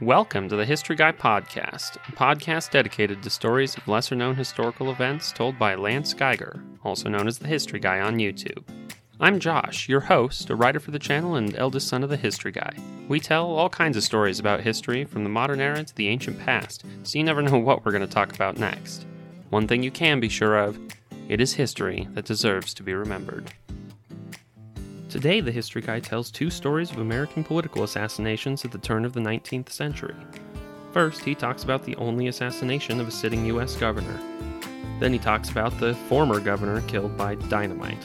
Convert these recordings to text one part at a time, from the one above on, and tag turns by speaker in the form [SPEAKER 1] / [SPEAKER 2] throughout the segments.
[SPEAKER 1] Welcome to the History Guy Podcast, a podcast dedicated to stories of lesser known historical events told by Lance Geiger, also known as the History Guy on YouTube. I'm Josh, your host, a writer for the channel and eldest son of the History Guy. We tell all kinds of stories about history from the modern era to the ancient past, so you never know what we're going to talk about next. One thing you can be sure of it is history that deserves to be remembered. Today, the History Guy tells two stories of American political assassinations at the turn of the 19th century. First, he talks about the only assassination of a sitting U.S. governor. Then he talks about the former governor killed by dynamite.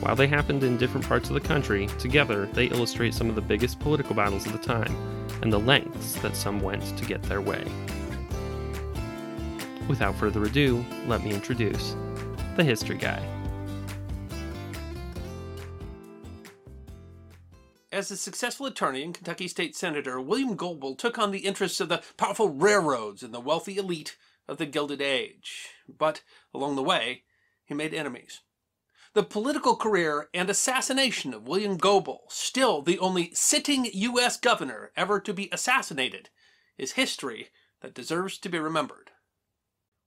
[SPEAKER 1] While they happened in different parts of the country, together they illustrate some of the biggest political battles of the time and the lengths that some went to get their way. Without further ado, let me introduce the History Guy.
[SPEAKER 2] As a successful attorney and Kentucky State Senator, William Goebel took on the interests of the powerful railroads and the wealthy elite of the Gilded Age. But along the way, he made enemies. The political career and assassination of William Goebel, still the only sitting U.S. governor ever to be assassinated, is history that deserves to be remembered.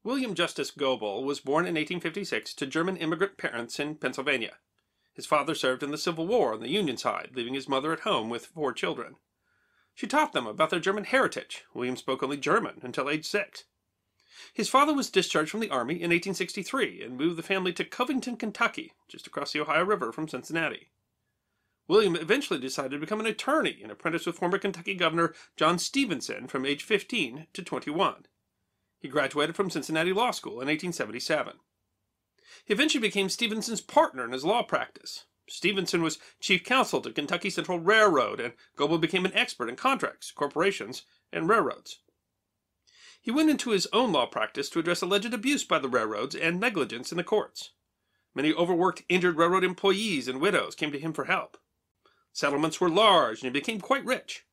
[SPEAKER 2] William Justice Goebel was born in 1856 to German immigrant parents in Pennsylvania. His father served in the Civil War on the Union side, leaving his mother at home with four children. She taught them about their German heritage. William spoke only German until age six. His father was discharged from the Army in 1863 and moved the family to Covington, Kentucky, just across the Ohio River from Cincinnati. William eventually decided to become an attorney and apprentice with former Kentucky Governor John Stevenson from age 15 to 21. He graduated from Cincinnati Law School in 1877. He eventually became Stevenson's partner in his law practice. Stevenson was chief counsel to Kentucky Central Railroad, and Goebel became an expert in contracts, corporations, and railroads. He went into his own law practice to address alleged abuse by the railroads and negligence in the courts. Many overworked, injured railroad employees and widows came to him for help. Settlements were large, and he became quite rich.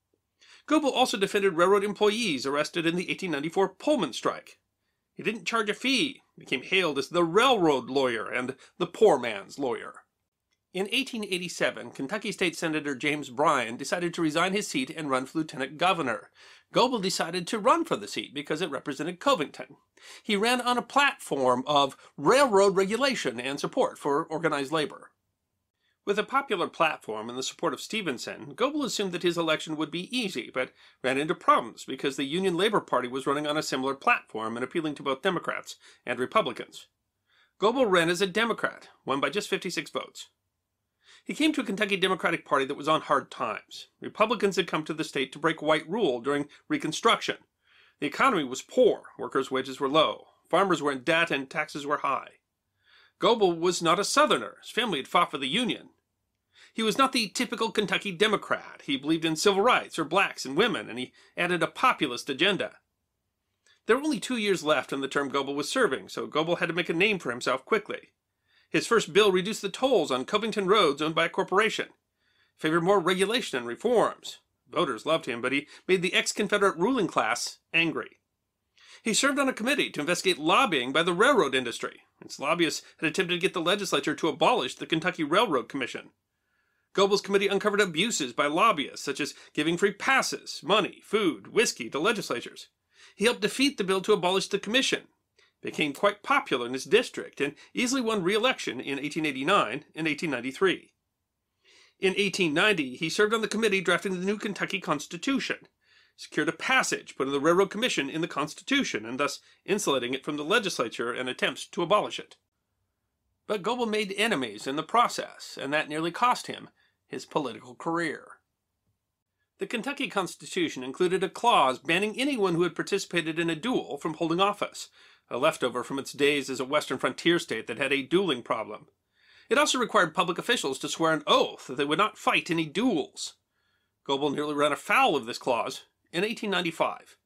[SPEAKER 2] Goebel also defended railroad employees arrested in the 1894 Pullman strike. He didn't charge a fee, became hailed as the railroad lawyer and the poor man's lawyer. In 1887, Kentucky State Senator James Bryan decided to resign his seat and run for lieutenant governor. Goebel decided to run for the seat because it represented Covington. He ran on a platform of railroad regulation and support for organized labor. With a popular platform and the support of Stevenson, Goebel assumed that his election would be easy, but ran into problems because the Union Labor Party was running on a similar platform and appealing to both Democrats and Republicans. Goebel ran as a Democrat, won by just 56 votes. He came to a Kentucky Democratic Party that was on hard times. Republicans had come to the state to break white rule during Reconstruction. The economy was poor, workers' wages were low, farmers were in debt, and taxes were high. Goebel was not a Southerner. His family had fought for the Union. He was not the typical Kentucky Democrat. He believed in civil rights or blacks and women, and he added a populist agenda. There were only two years left in the term Goebel was serving, so Goebel had to make a name for himself quickly. His first bill reduced the tolls on Covington roads owned by a corporation, favored more regulation and reforms. Voters loved him, but he made the ex-Confederate ruling class angry. He served on a committee to investigate lobbying by the railroad industry. Its lobbyists had attempted to get the legislature to abolish the Kentucky Railroad Commission. Goebel's committee uncovered abuses by lobbyists, such as giving free passes, money, food, whiskey to legislatures. He helped defeat the bill to abolish the commission, became quite popular in his district, and easily won re-election in 1889 and 1893. In 1890, he served on the committee drafting the new Kentucky Constitution, secured a passage putting the Railroad Commission in the Constitution, and thus insulating it from the legislature and attempts to abolish it. But Goebel made enemies in the process, and that nearly cost him his political career. The Kentucky Constitution included a clause banning anyone who had participated in a duel from holding office, a leftover from its days as a western frontier state that had a dueling problem. It also required public officials to swear an oath that they would not fight any duels. Goebel nearly ran afoul of this clause in 1895.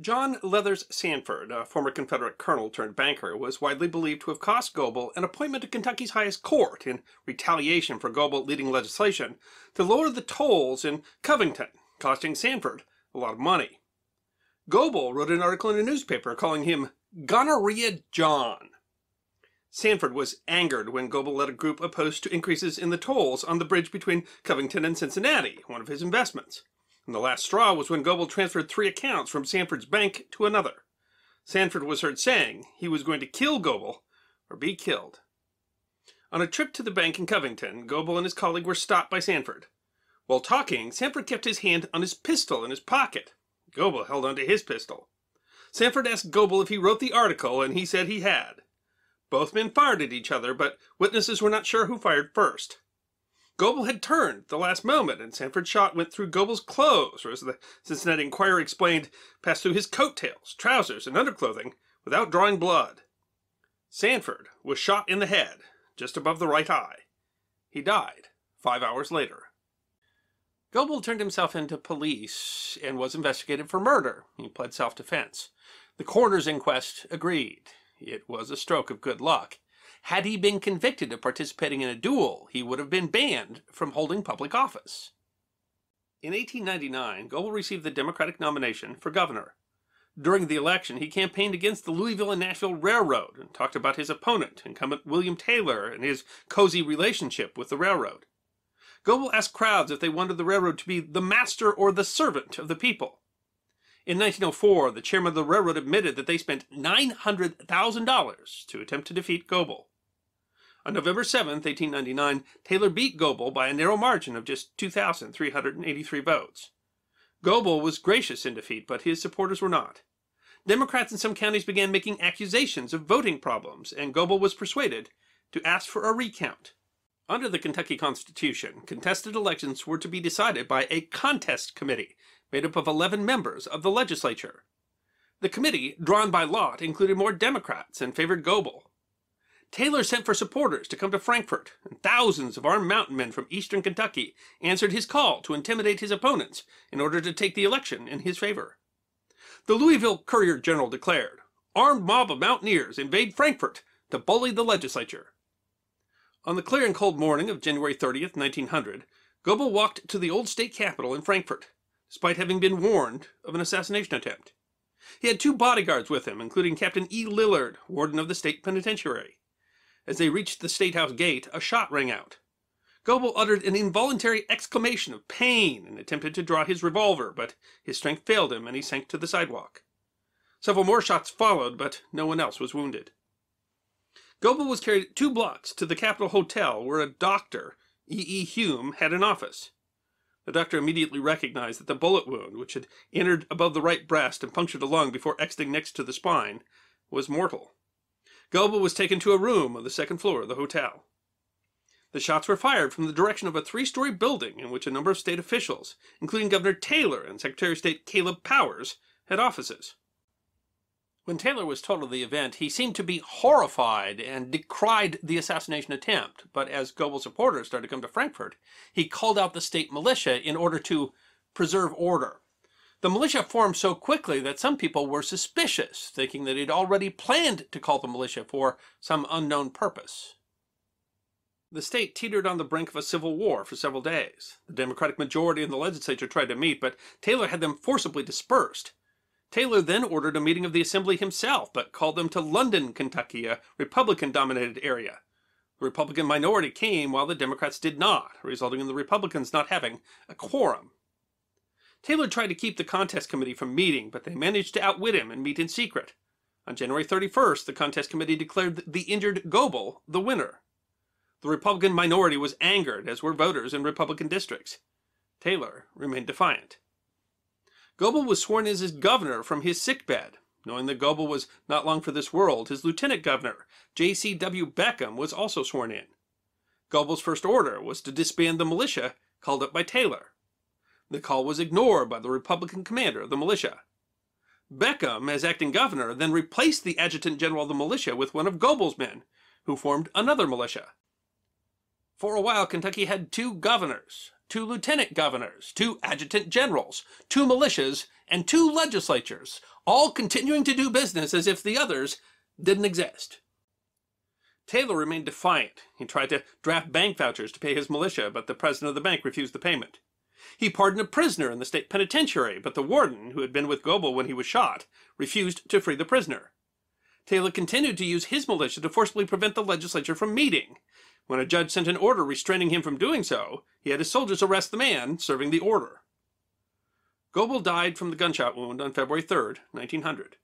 [SPEAKER 2] John Leathers Sanford, a former Confederate colonel turned banker, was widely believed to have cost Goebel an appointment to Kentucky's highest court in retaliation for Goebel leading legislation to lower the tolls in Covington, costing Sanford a lot of money. Goebel wrote an article in a newspaper calling him Gonorrhea John. Sanford was angered when Goebel led a group opposed to increases in the tolls on the bridge between Covington and Cincinnati, one of his investments. And the last straw was when Goebel transferred three accounts from Sanford's bank to another. Sanford was heard saying he was going to kill Goebel or be killed. On a trip to the bank in Covington, Goebel and his colleague were stopped by Sanford. While talking, Sanford kept his hand on his pistol in his pocket. Goebel held onto his pistol. Sanford asked Goebel if he wrote the article, and he said he had. Both men fired at each other, but witnesses were not sure who fired first. Goebel had turned at the last moment, and Sanford's shot went through Goebel's clothes, or as the Cincinnati Enquirer explained, passed through his coattails, trousers, and underclothing without drawing blood. Sanford was shot in the head, just above the right eye. He died five hours later. Goebel turned himself into police and was investigated for murder. He pled self defense. The coroner's inquest agreed. It was a stroke of good luck. Had he been convicted of participating in a duel, he would have been banned from holding public office. In 1899, Goebel received the Democratic nomination for governor. During the election, he campaigned against the Louisville and Nashville Railroad and talked about his opponent, incumbent William Taylor, and his cozy relationship with the railroad. Goebel asked crowds if they wanted the railroad to be the master or the servant of the people. In 1904, the chairman of the railroad admitted that they spent $900,000 to attempt to defeat Goebel. On November 7, 1899, Taylor beat Goebel by a narrow margin of just 2,383 votes. Goebel was gracious in defeat, but his supporters were not. Democrats in some counties began making accusations of voting problems, and Goebel was persuaded to ask for a recount. Under the Kentucky Constitution, contested elections were to be decided by a contest committee made up of 11 members of the legislature. The committee, drawn by lot, included more Democrats and favored Goebel. Taylor sent for supporters to come to Frankfort, and thousands of armed mountain men from eastern Kentucky answered his call to intimidate his opponents in order to take the election in his favor. The Louisville Courier Journal declared, Armed mob of mountaineers invade Frankfort to bully the legislature. On the clear and cold morning of January 30th, 1900, Goebel walked to the old state capitol in Frankfort, despite having been warned of an assassination attempt. He had two bodyguards with him, including Captain E. Lillard, warden of the state penitentiary. As they reached the State House gate, a shot rang out. Goebel uttered an involuntary exclamation of pain and attempted to draw his revolver, but his strength failed him and he sank to the sidewalk. Several more shots followed, but no one else was wounded. Goebel was carried two blocks to the Capitol Hotel, where a doctor, E. E. Hume, had an office. The doctor immediately recognized that the bullet wound, which had entered above the right breast and punctured a lung before exiting next to the spine, was mortal. Goebel was taken to a room on the second floor of the hotel. The shots were fired from the direction of a three story building in which a number of state officials, including Governor Taylor and Secretary of State Caleb Powers, had offices. When Taylor was told of the event, he seemed to be horrified and decried the assassination attempt. But as Goebel supporters started to come to Frankfort, he called out the state militia in order to preserve order. The militia formed so quickly that some people were suspicious, thinking that he'd already planned to call the militia for some unknown purpose. The state teetered on the brink of a civil war for several days. The Democratic majority in the legislature tried to meet, but Taylor had them forcibly dispersed. Taylor then ordered a meeting of the Assembly himself, but called them to London, Kentucky, a Republican dominated area. The Republican minority came while the Democrats did not, resulting in the Republicans not having a quorum. Taylor tried to keep the contest committee from meeting, but they managed to outwit him and meet in secret. On January 31st, the contest committee declared the injured Goebel the winner. The Republican minority was angered, as were voters in Republican districts. Taylor remained defiant. Goebel was sworn as governor from his sickbed. Knowing that Goebel was not long for this world, his lieutenant governor, J.C.W. Beckham, was also sworn in. Goebel's first order was to disband the militia called up by Taylor. The call was ignored by the Republican commander of the militia. Beckham, as acting governor, then replaced the adjutant general of the militia with one of Goebel's men, who formed another militia. For a while, Kentucky had two governors, two lieutenant governors, two adjutant generals, two militias, and two legislatures, all continuing to do business as if the others didn't exist. Taylor remained defiant. He tried to draft bank vouchers to pay his militia, but the president of the bank refused the payment. He pardoned a prisoner in the state penitentiary, but the warden, who had been with Goebel when he was shot, refused to free the prisoner. Taylor continued to use his militia to forcibly prevent the legislature from meeting. When a judge sent an order restraining him from doing so, he had his soldiers arrest the man serving the order. Goebel died from the gunshot wound on February 3, 1900.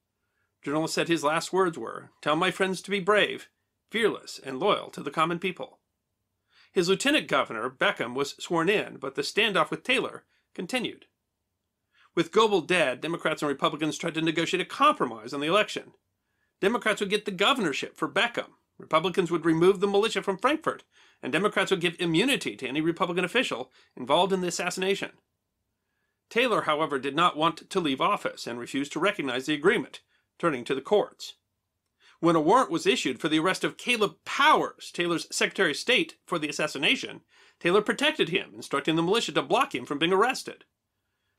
[SPEAKER 2] Journalist said his last words were, Tell my friends to be brave, fearless, and loyal to the common people. His lieutenant governor, Beckham, was sworn in, but the standoff with Taylor continued. With Goebel dead, Democrats and Republicans tried to negotiate a compromise on the election. Democrats would get the governorship for Beckham. Republicans would remove the militia from Frankfort, and Democrats would give immunity to any Republican official involved in the assassination. Taylor, however, did not want to leave office and refused to recognize the agreement, turning to the courts. When a warrant was issued for the arrest of Caleb Powers, Taylor's Secretary of State for the assassination, Taylor protected him, instructing the militia to block him from being arrested.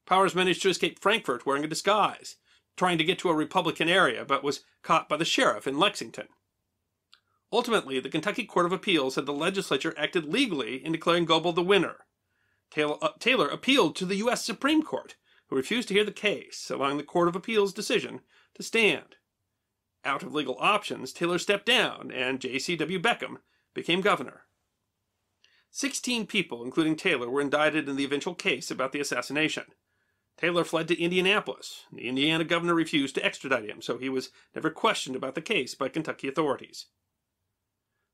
[SPEAKER 2] Powers managed to escape Frankfort wearing a disguise, trying to get to a Republican area, but was caught by the sheriff in Lexington. Ultimately, the Kentucky Court of Appeals said the legislature acted legally in declaring Goebel the winner. Taylor, uh, Taylor appealed to the U.S. Supreme Court, who refused to hear the case, allowing the Court of Appeals decision to stand. Out of legal options, Taylor stepped down, and J.C.W. Beckham became governor. Sixteen people, including Taylor, were indicted in the eventual case about the assassination. Taylor fled to Indianapolis. The Indiana governor refused to extradite him, so he was never questioned about the case by Kentucky authorities.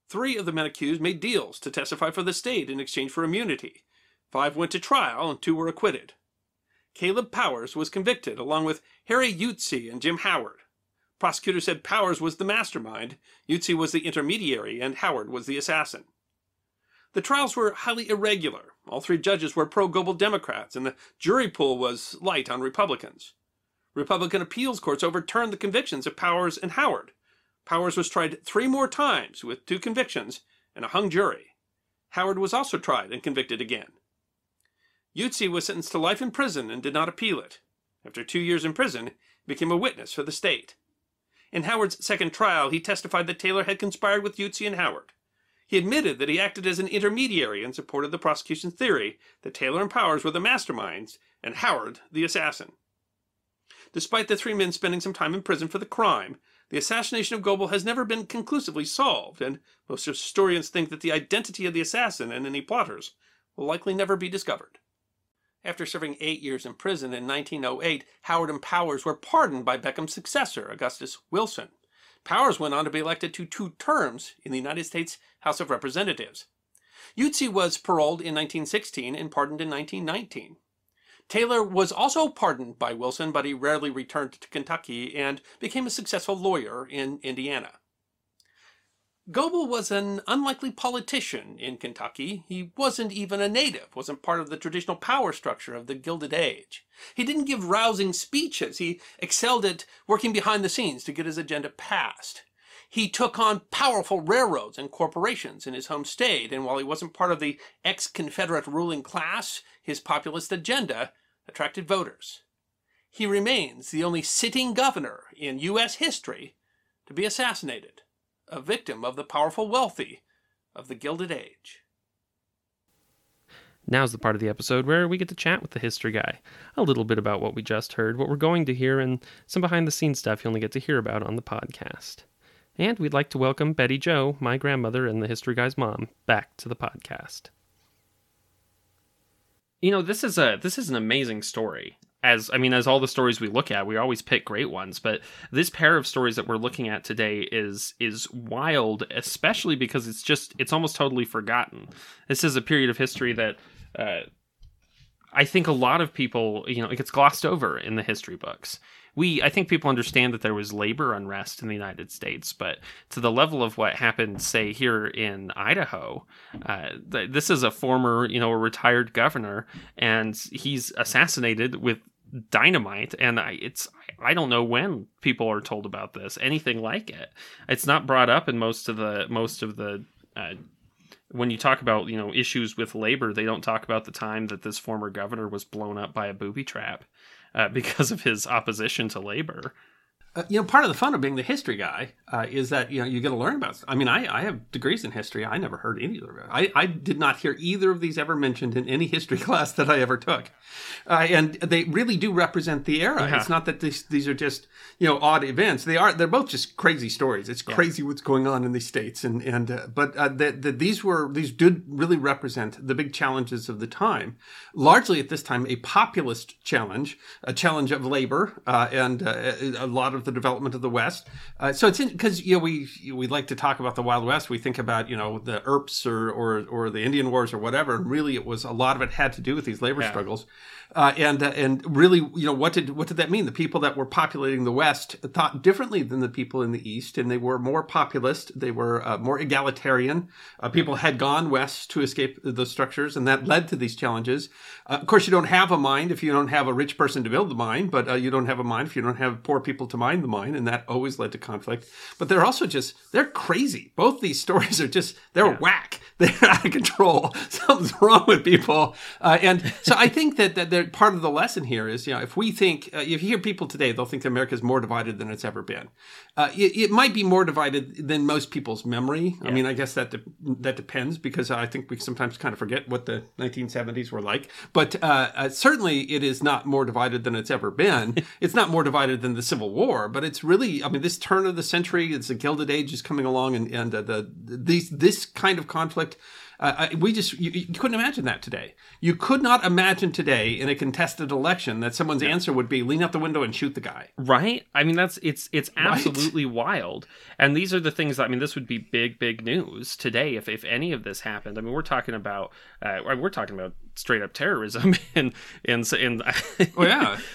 [SPEAKER 2] Three of the men accused made deals to testify for the state in exchange for immunity. Five went to trial, and two were acquitted. Caleb Powers was convicted, along with Harry Youtsey and Jim Howard. Prosecutors said Powers was the mastermind, Youtsey was the intermediary, and Howard was the assassin. The trials were highly irregular. All three judges were pro Goebel Democrats, and the jury pool was light on Republicans. Republican appeals courts overturned the convictions of Powers and Howard. Powers was tried three more times with two convictions and a hung jury. Howard was also tried and convicted again. Youtsey was sentenced to life in prison and did not appeal it. After two years in prison, he became a witness for the state. In Howard's second trial, he testified that Taylor had conspired with Youtsey and Howard. He admitted that he acted as an intermediary and supported the prosecution's theory that Taylor and Powers were the masterminds and Howard the assassin. Despite the three men spending some time in prison for the crime, the assassination of Goebel has never been conclusively solved, and most historians think that the identity of the assassin and any plotters will likely never be discovered. After serving eight years in prison in 1908, Howard and Powers were pardoned by Beckham's successor, Augustus Willson. Powers went on to be elected to two terms in the United States House of Representatives. Youtsey was paroled in 1916 and pardoned in 1919. Taylor was also pardoned by Willson, but he rarely returned to Kentucky and became a successful lawyer in Indiana. Goebel was an unlikely politician in Kentucky. He wasn't even a native, wasn't part of the traditional power structure of the Gilded Age. He didn't give rousing speeches. He excelled at working behind the scenes to get his agenda passed. He took on powerful railroads and corporations in his home state, and while he wasn't part of the ex Confederate ruling class, his populist agenda attracted voters. He remains the only sitting governor in U.S. history to be assassinated a victim of the powerful wealthy of the Gilded Age.
[SPEAKER 1] Now's the part of the episode where we get to chat with the history guy. A little bit about what we just heard, what we're going to hear, and some behind the scenes stuff you only get to hear about on the podcast. And we'd like to welcome Betty Joe, my grandmother and the history guy's mom, back to the podcast. You know, this is a this is an amazing story as I mean, as all the stories we look at, we always pick great ones, but this pair of stories that we're looking at today is is wild, especially because it's just it's almost totally forgotten. This is a period of history that uh, I think a lot of people, you know, it gets glossed over in the history books. We, I think people understand that there was labor unrest in the United States, but to the level of what happened, say here in Idaho, uh, th- this is a former, you know, a retired governor, and he's assassinated with dynamite and I, it's i don't know when people are told about this anything like it. It's not brought up in most of the most of the uh, when you talk about you know issues with labor they don't talk about the time that this former governor was blown up by a booby trap uh, because of his opposition to labor
[SPEAKER 2] Uh, you know, part of the fun of being the history guy uh, is that you know you get to learn about. I mean, I, I have degrees in history. I never heard any of them. I, I did not hear either of these ever mentioned in any history class that I ever took, uh, and they really do represent the era.
[SPEAKER 1] Yeah.
[SPEAKER 2] It's not that these these are just you know odd events. They are. They're both just crazy stories. It's crazy what's going on in these states, and and uh, but uh, that that these were these did really represent the big challenges of the time. Largely at this time, a populist challenge, a challenge of labor, uh, and uh, a lot of the development of the West. Uh, so it's because you know we we like to talk about the Wild West. We think about you know the Earps or or or the Indian Wars or whatever, and really it was a lot of it had to do with these labor
[SPEAKER 1] Yeah.
[SPEAKER 2] struggles. Uh, and uh, and really, you know, what did what did that mean? The people that were populating the West thought differently than the people in the East, and they were more populist. They were uh, more egalitarian. Uh, people had gone west to escape the structures, and that led to these challenges. Uh, of course, you don't have a mind if you don't have a rich person to build the mine, but uh, you don't have a mine if you don't have poor people to mine the mine, and that always led to conflict. But they're also just they're crazy. Both these stories are just they're whack. They're out of control. Something's wrong with people, uh, and so I think that that part of the lesson here is you know if we think uh, if you hear people today they'll think that America is more divided than it's ever been. Uh, it, it might be more divided than most people's memory. I mean, I guess that de- that depends because I think we sometimes kind of forget what the 1970s were like. But uh, uh, certainly, it is not more divided than it's ever been. it's not more divided than the Civil War, but it's really I mean, this turn of the century, it's the Gilded Age is coming along, and and uh, the these this kind of conflict. Uh, we just you, you couldn't imagine that today. You could not imagine today in a contested election that someone's answer would be lean out the window and shoot the guy.
[SPEAKER 1] right i mean that's it's it's absolutely wild and these are the things that i mean this would be big big news today if if any of this happened i mean we're talking about uh, we're talking about straight up terrorism and and and
[SPEAKER 2] Oh yeah.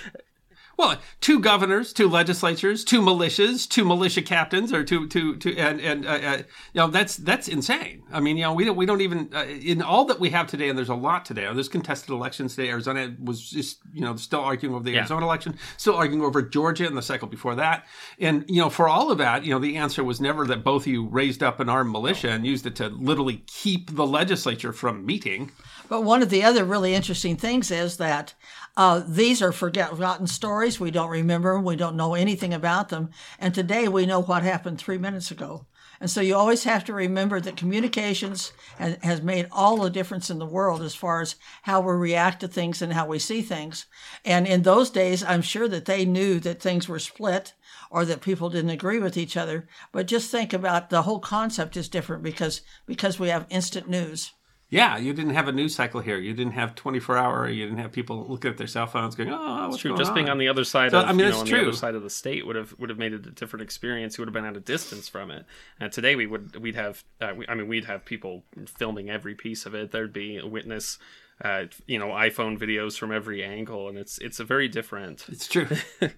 [SPEAKER 2] Well, two governors, two legislatures, two militias, two militia captains, or two, two, two, and and uh, uh, you know that's that's insane. I mean, you know, we don't we don't even uh, in all that we have today, and there's a lot today. There's contested elections today. Arizona was just you know still arguing over the
[SPEAKER 1] Yeah.
[SPEAKER 2] Arizona election, still arguing over Georgia and the cycle before that, and you know, for all of that, you know, the answer was never that both of you raised up an armed militia and used it to literally keep the legislature from meeting.
[SPEAKER 3] But one of the other really interesting things is that uh, these are forgotten stories. We don't remember. We don't know anything about them. And today we know what happened three minutes ago. And so you always have to remember that communications has made all the difference in the world as far as how we react to things and how we see things. And in those days, I'm sure that they knew that things were split or that people didn't agree with each other. But just think about the whole concept is different because because we have instant news.
[SPEAKER 2] Yeah, you didn't have a news cycle here. You didn't have 24 hour. You didn't have people looking at their cell phones going, "Oh, what's
[SPEAKER 1] True.
[SPEAKER 2] going
[SPEAKER 1] Just being on the other side
[SPEAKER 2] So,
[SPEAKER 1] of
[SPEAKER 2] I mean,
[SPEAKER 1] you know,
[SPEAKER 2] it's
[SPEAKER 1] on
[SPEAKER 2] true.
[SPEAKER 1] the other side of the state would have would have made it a different experience. You would have been at a distance from it. And today we would we'd have uh, we, I mean we'd have people filming every piece of it. There'd be a witness, uh, you know, iPhone videos from every angle, and it's it's a very different.
[SPEAKER 2] It's true.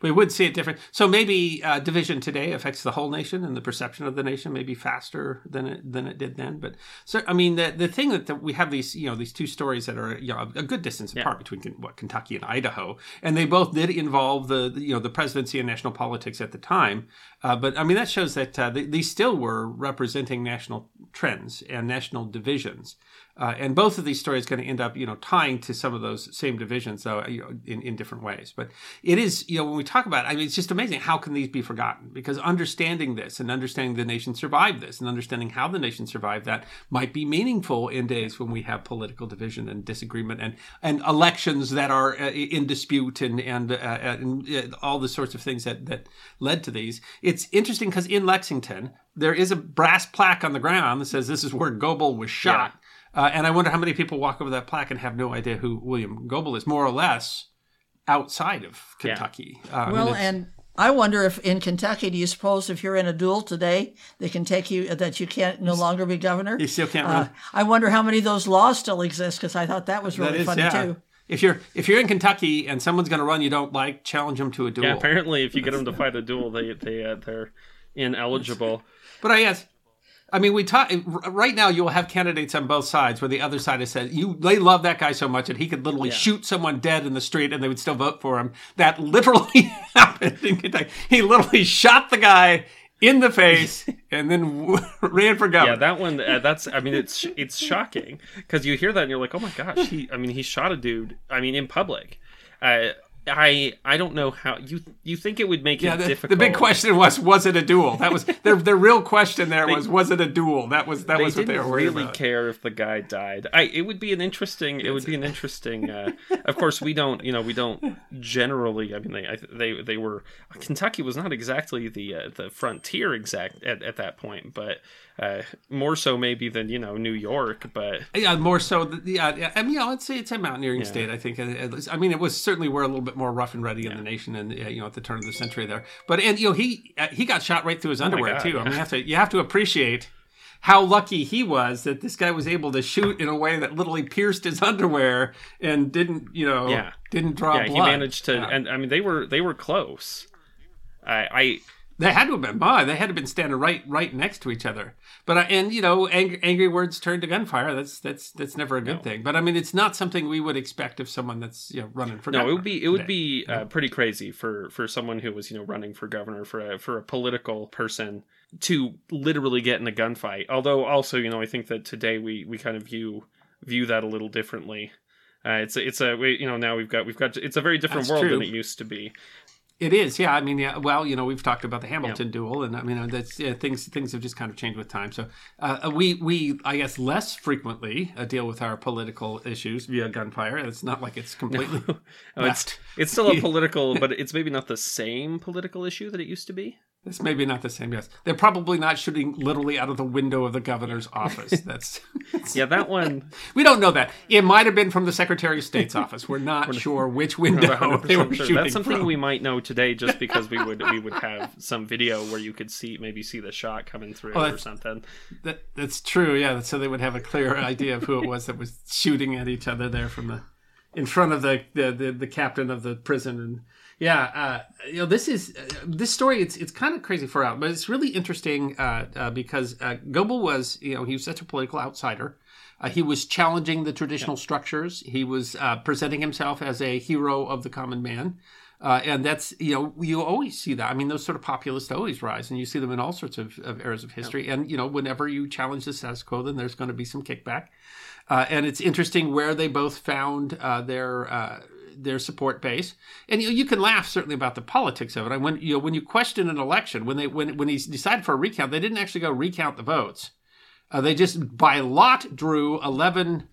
[SPEAKER 2] we would see it different. So maybe uh, division today affects the whole nation, and the perception of the nation maybe faster than it than it did then. But so, I mean, the the thing that, that we have these you know these two stories that are you know a good distance apart between what Kentucky and Idaho, and they both did involve the you know the presidency and national politics at the time. Uh, but I mean, that shows that uh, they, these still were representing national trends and national divisions. Uh, and both of these stories going to end up, you know, tying to some of those same divisions, though, you know, in, in different ways. But it is, you know, when we talk about, it, I mean, it's just amazing. How can these be forgotten? Because understanding this and understanding the nation survived this and understanding how the nation survived that might be meaningful in days when we have political division and disagreement and and elections that are uh, in dispute and and, uh, and uh, all the sorts of things that that led to these. It's interesting because in Lexington there is a brass plaque on the ground that says this is where Goebel was shot. Uh, and I wonder how many people walk over that plaque and have no idea who William Goebel is, more or less outside of Kentucky. Uh, I mean,
[SPEAKER 3] Well, and I wonder if in Kentucky, do you suppose if you're in a duel today, they can take you that you can't no longer be governor?
[SPEAKER 2] you still can't
[SPEAKER 3] Uh,
[SPEAKER 2] run.
[SPEAKER 3] I wonder how many of those laws still exist because I thought that was really
[SPEAKER 2] That is,
[SPEAKER 3] funny
[SPEAKER 2] yeah.
[SPEAKER 3] too.
[SPEAKER 2] If you're if you're in Kentucky and someone's going to run you don't like, challenge them to a duel.
[SPEAKER 1] Yeah, apparently if you get them to fight a duel, they they uh, they're ineligible.
[SPEAKER 2] But I guess, I mean, we talk right now. You will have candidates on both sides where the other side has said you they love that guy so much that he could literally shoot someone dead in the street and they would still vote for him. That literally happened in Kentucky. He literally shot the guy in the face and then ran for governor.
[SPEAKER 1] Yeah, that one. Uh, that's. I mean, it's it's shocking because you hear that and you're like, oh my gosh. He. I mean, he shot a dude. I mean, in public. Uh, I I don't know how you you think it would make
[SPEAKER 2] Yeah,
[SPEAKER 1] it
[SPEAKER 2] the,
[SPEAKER 1] difficult.
[SPEAKER 2] the big question was, was it a duel? That was the the real question. There was, was it a duel? That was that was what
[SPEAKER 1] didn't
[SPEAKER 2] they were worried
[SPEAKER 1] really
[SPEAKER 2] about.
[SPEAKER 1] care if the guy died. I it would be an interesting. It would be an interesting. Uh, of course, we don't. You know, we don't generally. I mean, they I, they they were Kentucky was not exactly the uh, the frontier exact at, at that point, but uh, more so maybe than you know New York. But
[SPEAKER 2] Yeah, more so. Yeah, yeah. I mean, you know, say it's a mountaineering state. I think. I mean, it was certainly we're a little bit more rough and ready in the nation, and uh, you know, at the turn of the century there. But and you know, he uh, he got shot right through his underwear
[SPEAKER 1] Oh
[SPEAKER 2] too. I mean, you have to you have to appreciate how lucky he was that this guy was able to shoot in a way that literally pierced his underwear and didn't you know
[SPEAKER 1] Yeah.
[SPEAKER 2] didn't draw
[SPEAKER 1] yeah,
[SPEAKER 2] blood.
[SPEAKER 1] he managed to.
[SPEAKER 2] Yeah.
[SPEAKER 1] And I mean, they were they were close. I, I
[SPEAKER 2] They had to have been. My, they had to have been standing right, right next to each other. But I, and you know, angry, angry words turn to gunfire. That's that's that's never a good thing. But I mean, it's not something we would expect of someone that's you know running for.
[SPEAKER 1] No, it
[SPEAKER 2] governor
[SPEAKER 1] would be it would
[SPEAKER 2] today.
[SPEAKER 1] be uh, pretty crazy for for someone who was you know running for governor for a for a political person to literally get in a gunfight. Although also you know I think that today we we kind of view view that a little differently. Uh, it's a, it's a we, you know now we've got we've got it's a very different
[SPEAKER 2] That's
[SPEAKER 1] world
[SPEAKER 2] true.
[SPEAKER 1] than it used to be.
[SPEAKER 2] It is, yeah. I mean, yeah. Well, you know, we've talked about the Hamilton duel, and I mean, that's yeah, things. Things have just kind of changed with time. So, uh, we we I guess less frequently uh, deal with our political issues via gunfire. It's not like it's completely.
[SPEAKER 1] Oh, it's it's still a political, but it's maybe not the same political issue that it used to be.
[SPEAKER 2] It's maybe not the same. Yes, they're probably not shooting literally out of the window of the governor's office. That's
[SPEAKER 1] Yeah, that one.
[SPEAKER 2] we don't know that. It might have been from the Secretary of State's office. We're not sure which window they were
[SPEAKER 1] 100% sure.
[SPEAKER 2] shooting
[SPEAKER 1] That's something
[SPEAKER 2] from.
[SPEAKER 1] we might know today, just because we would we would have some video where you could see maybe see the shot coming through or something.
[SPEAKER 2] That, that's true. Yeah, so they would have a clear idea of who it was that was shooting at each other there from the in front of the the, the, the captain of the prison and yeah uh, you know this is uh, this story it's it's kind of crazy for out but it's really interesting uh, uh, because uh, Goebel was you know he was such a political outsider uh, he was challenging the traditional structures he was uh, presenting himself as a hero of the common man uh, and that's you know you always see that. I mean, those sort of populists always rise, and you see them in all sorts of, of eras of history. And you know, whenever you challenge the status quo, then there's going to be some kickback. Uh, and it's interesting where they both found uh, their uh, their support base. And you, you can laugh certainly about the politics of it. I when you know when you question an election, when they when when he decided for a recount, they didn't actually go recount the votes. Uh, they just by lot drew eleven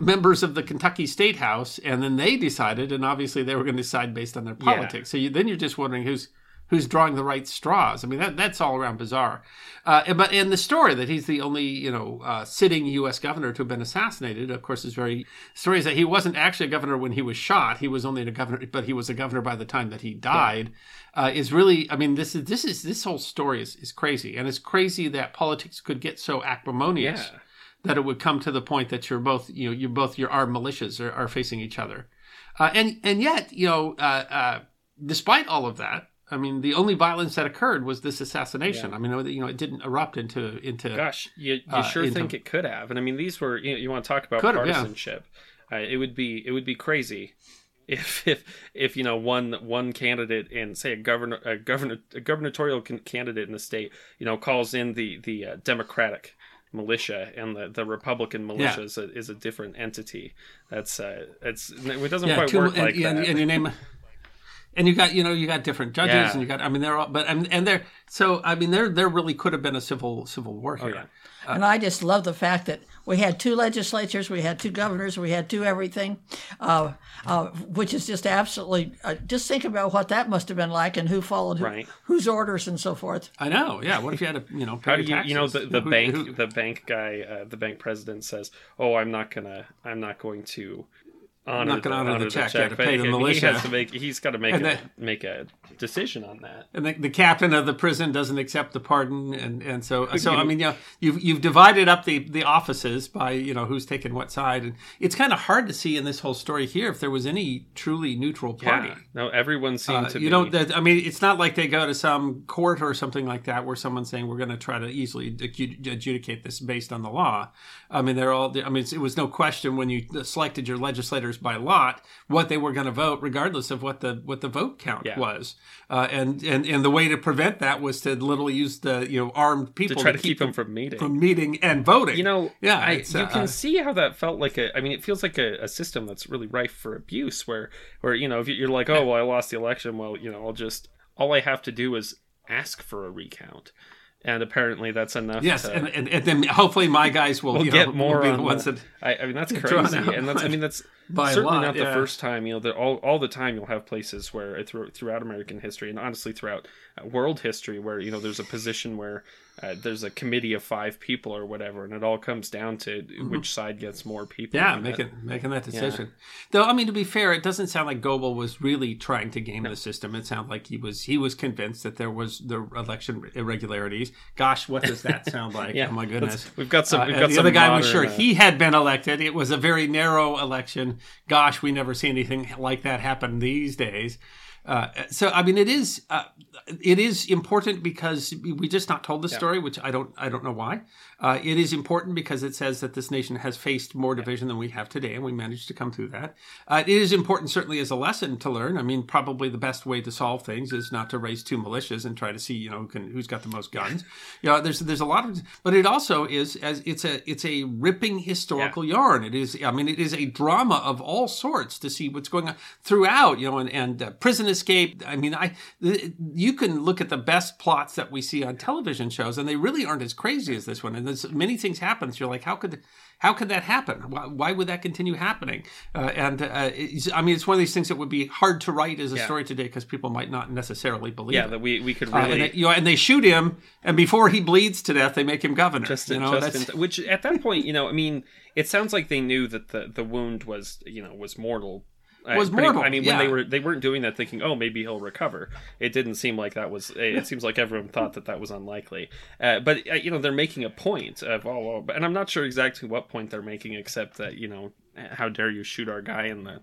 [SPEAKER 2] members of the Kentucky State House, and then they decided, and obviously they were going to decide based on their
[SPEAKER 1] Yeah.
[SPEAKER 2] politics. So you, then you're just wondering who's who's drawing the right straws. I mean, that that's all around bizarre. Uh, but in the story that he's the only you know uh, sitting U.S. governor to have been assassinated, of course, is very the story is that he wasn't actually a governor when he was shot. He was only a governor, but he was a governor by the time that he died. Uh, is really, I mean, this is this is this whole story is, is crazy, and it's crazy that politics could get so acrimonious
[SPEAKER 1] Yeah.
[SPEAKER 2] that it would come to the point that you're both you know you're both your armed militias are, are facing each other uh, and and yet you know uh, uh, despite all of that I mean the only violence that occurred was this assassination I mean you know it didn't erupt into into
[SPEAKER 1] Gosh, you, you
[SPEAKER 2] Uh,
[SPEAKER 1] sure
[SPEAKER 2] into-
[SPEAKER 1] think it could have? And I mean, these were you, you want to talk about
[SPEAKER 2] Could have, yeah.
[SPEAKER 1] partisanship? Uh, it would be it would be crazy if if if you know one one candidate in say a governor a governor a gubernatorial can, candidate in the state you know calls in the the uh, Democratic militia and the, the Republican militia
[SPEAKER 2] Yeah.
[SPEAKER 1] is, a, is a different entity. That's uh, it's it doesn't
[SPEAKER 2] yeah,
[SPEAKER 1] quite
[SPEAKER 2] two-
[SPEAKER 1] work
[SPEAKER 2] and,
[SPEAKER 1] like
[SPEAKER 2] and,
[SPEAKER 1] that.
[SPEAKER 2] and you name and you got you know you got different judges
[SPEAKER 1] Yeah.
[SPEAKER 2] and you got I mean they're all but and, and they're so I mean there there really could have been a civil civil war here
[SPEAKER 1] Oh, yeah.
[SPEAKER 3] And I just love the fact that we had two legislatures, we had two governors, we had two everything, uh, uh, which is just absolutely. Uh, just think about what that must have been like, and who followed who,
[SPEAKER 1] Right.
[SPEAKER 3] whose orders and so forth.
[SPEAKER 2] I know yeah what if you had a you know
[SPEAKER 1] How do you, you know, the, the
[SPEAKER 2] Who-
[SPEAKER 1] bank,
[SPEAKER 2] who-
[SPEAKER 1] the bank guy, uh, the bank president says, "Oh, I'm not gonna, I'm not going to honor,
[SPEAKER 2] not gonna honor the check, yeah, to pay the
[SPEAKER 1] he-
[SPEAKER 2] militia.
[SPEAKER 1] He has to make, he's got to make a,
[SPEAKER 2] that-
[SPEAKER 1] make a decision on that.
[SPEAKER 2] and the, the captain of the prison doesn't accept the pardon, and, and so so I mean, you know, you've you've divided up the the offices by you know who's taking what side, and it's kind of hard to see in this whole story here if there was any truly neutral party.
[SPEAKER 1] Yeah, no, everyone seemed
[SPEAKER 2] Uh,
[SPEAKER 1] to.
[SPEAKER 2] you
[SPEAKER 1] be,
[SPEAKER 2] don't. I mean, it's not like they go to some court or something like that where someone's saying we're going to try to easily adjudicate this based on the law. I mean, they're all. I mean, it was no question when you selected your legislators voters by lot what they were going to vote, regardless of what the what the vote count
[SPEAKER 1] Yeah.
[SPEAKER 2] was. Uh, and and and the way to prevent that was to literally use the you know armed people to
[SPEAKER 1] try to keep them from meeting.
[SPEAKER 2] from meeting and voting.
[SPEAKER 1] you know,
[SPEAKER 2] yeah,
[SPEAKER 1] I, you
[SPEAKER 2] uh,
[SPEAKER 1] can see how that felt like a. I mean, it feels like a, a system that's really rife for abuse. Where, where you know, if you're like, oh well, I lost the election. Well, you know, I'll just all I have to do is ask for a recount, and apparently that's enough.
[SPEAKER 2] Yes,
[SPEAKER 1] to,
[SPEAKER 2] and, and, and then hopefully my guys will
[SPEAKER 1] we'll
[SPEAKER 2] you
[SPEAKER 1] get
[SPEAKER 2] know,
[SPEAKER 1] more
[SPEAKER 2] will be the ones
[SPEAKER 1] the-
[SPEAKER 2] that
[SPEAKER 1] I, I mean, that's crazy, and that's. I mean, that's certainly
[SPEAKER 2] lot,
[SPEAKER 1] not the
[SPEAKER 2] yeah.
[SPEAKER 1] first time. You know, all all the time you'll have places where through, throughout American history, and honestly throughout uh, world history, where you know there's a position where uh, there's a committee of five people or whatever, and it all comes down to which side gets more people.
[SPEAKER 2] Mm-hmm. Yeah, making
[SPEAKER 1] it.
[SPEAKER 2] making that decision. Though I mean, to be fair, it doesn't sound like Goebel was really trying to game the system. It sounded like he was he was convinced that there was the election irregularities. Gosh, what does that sound like?
[SPEAKER 1] Yeah,
[SPEAKER 2] oh my goodness.
[SPEAKER 1] Let's- We've got some.
[SPEAKER 2] Uh,
[SPEAKER 1] we've got
[SPEAKER 2] the
[SPEAKER 1] some
[SPEAKER 2] other guy was sure
[SPEAKER 1] uh,
[SPEAKER 2] he had been elected. It was a very narrow election. Gosh, we never see anything like that happen these days. Uh, so I mean, it is uh, it is important because we just not told the story, which I don't I don't know why. Uh, it is important because it says that this nation has faced more division than we have today, and we managed to come through that. Uh, it is important, certainly, as a lesson to learn. I mean, probably the best way to solve things is not to raise two militias and try to see, you know, who can, who's got the most guns. You know, there's there's a lot of, but it also is as it's a it's a ripping historical yarn. It is, I mean, it is a drama of all sorts to see what's going on throughout. You know, and and uh, prison escape. I mean, I you can look at the best plots that we see on television shows, and they really aren't as crazy as this one. And there's many things happen. So you're like, how could how could that happen? Why, why would that continue happening? Uh, and uh, I mean, it's one of these things that would be hard to write as a story today because people might not necessarily believe.
[SPEAKER 1] Yeah,
[SPEAKER 2] it.
[SPEAKER 1] that we we could
[SPEAKER 2] Uh,
[SPEAKER 1] really
[SPEAKER 2] and, they, you know, and they shoot him, and before he bleeds to death, they make him governor.
[SPEAKER 1] just,
[SPEAKER 2] you know,
[SPEAKER 1] just in- which at that point, you know, I mean, it sounds like they knew that the the wound was you know was mortal.
[SPEAKER 2] Was
[SPEAKER 1] pretty-
[SPEAKER 2] mortal,
[SPEAKER 1] I mean,
[SPEAKER 2] yeah.
[SPEAKER 1] when they were they weren't doing that thinking, oh, maybe he'll recover. It didn't seem like that was. It seems like everyone thought that that was unlikely. Uh, but uh, you know, they're making a point of oh, well, and I'm not sure exactly what point they're making, except that you know, how dare you shoot our guy in the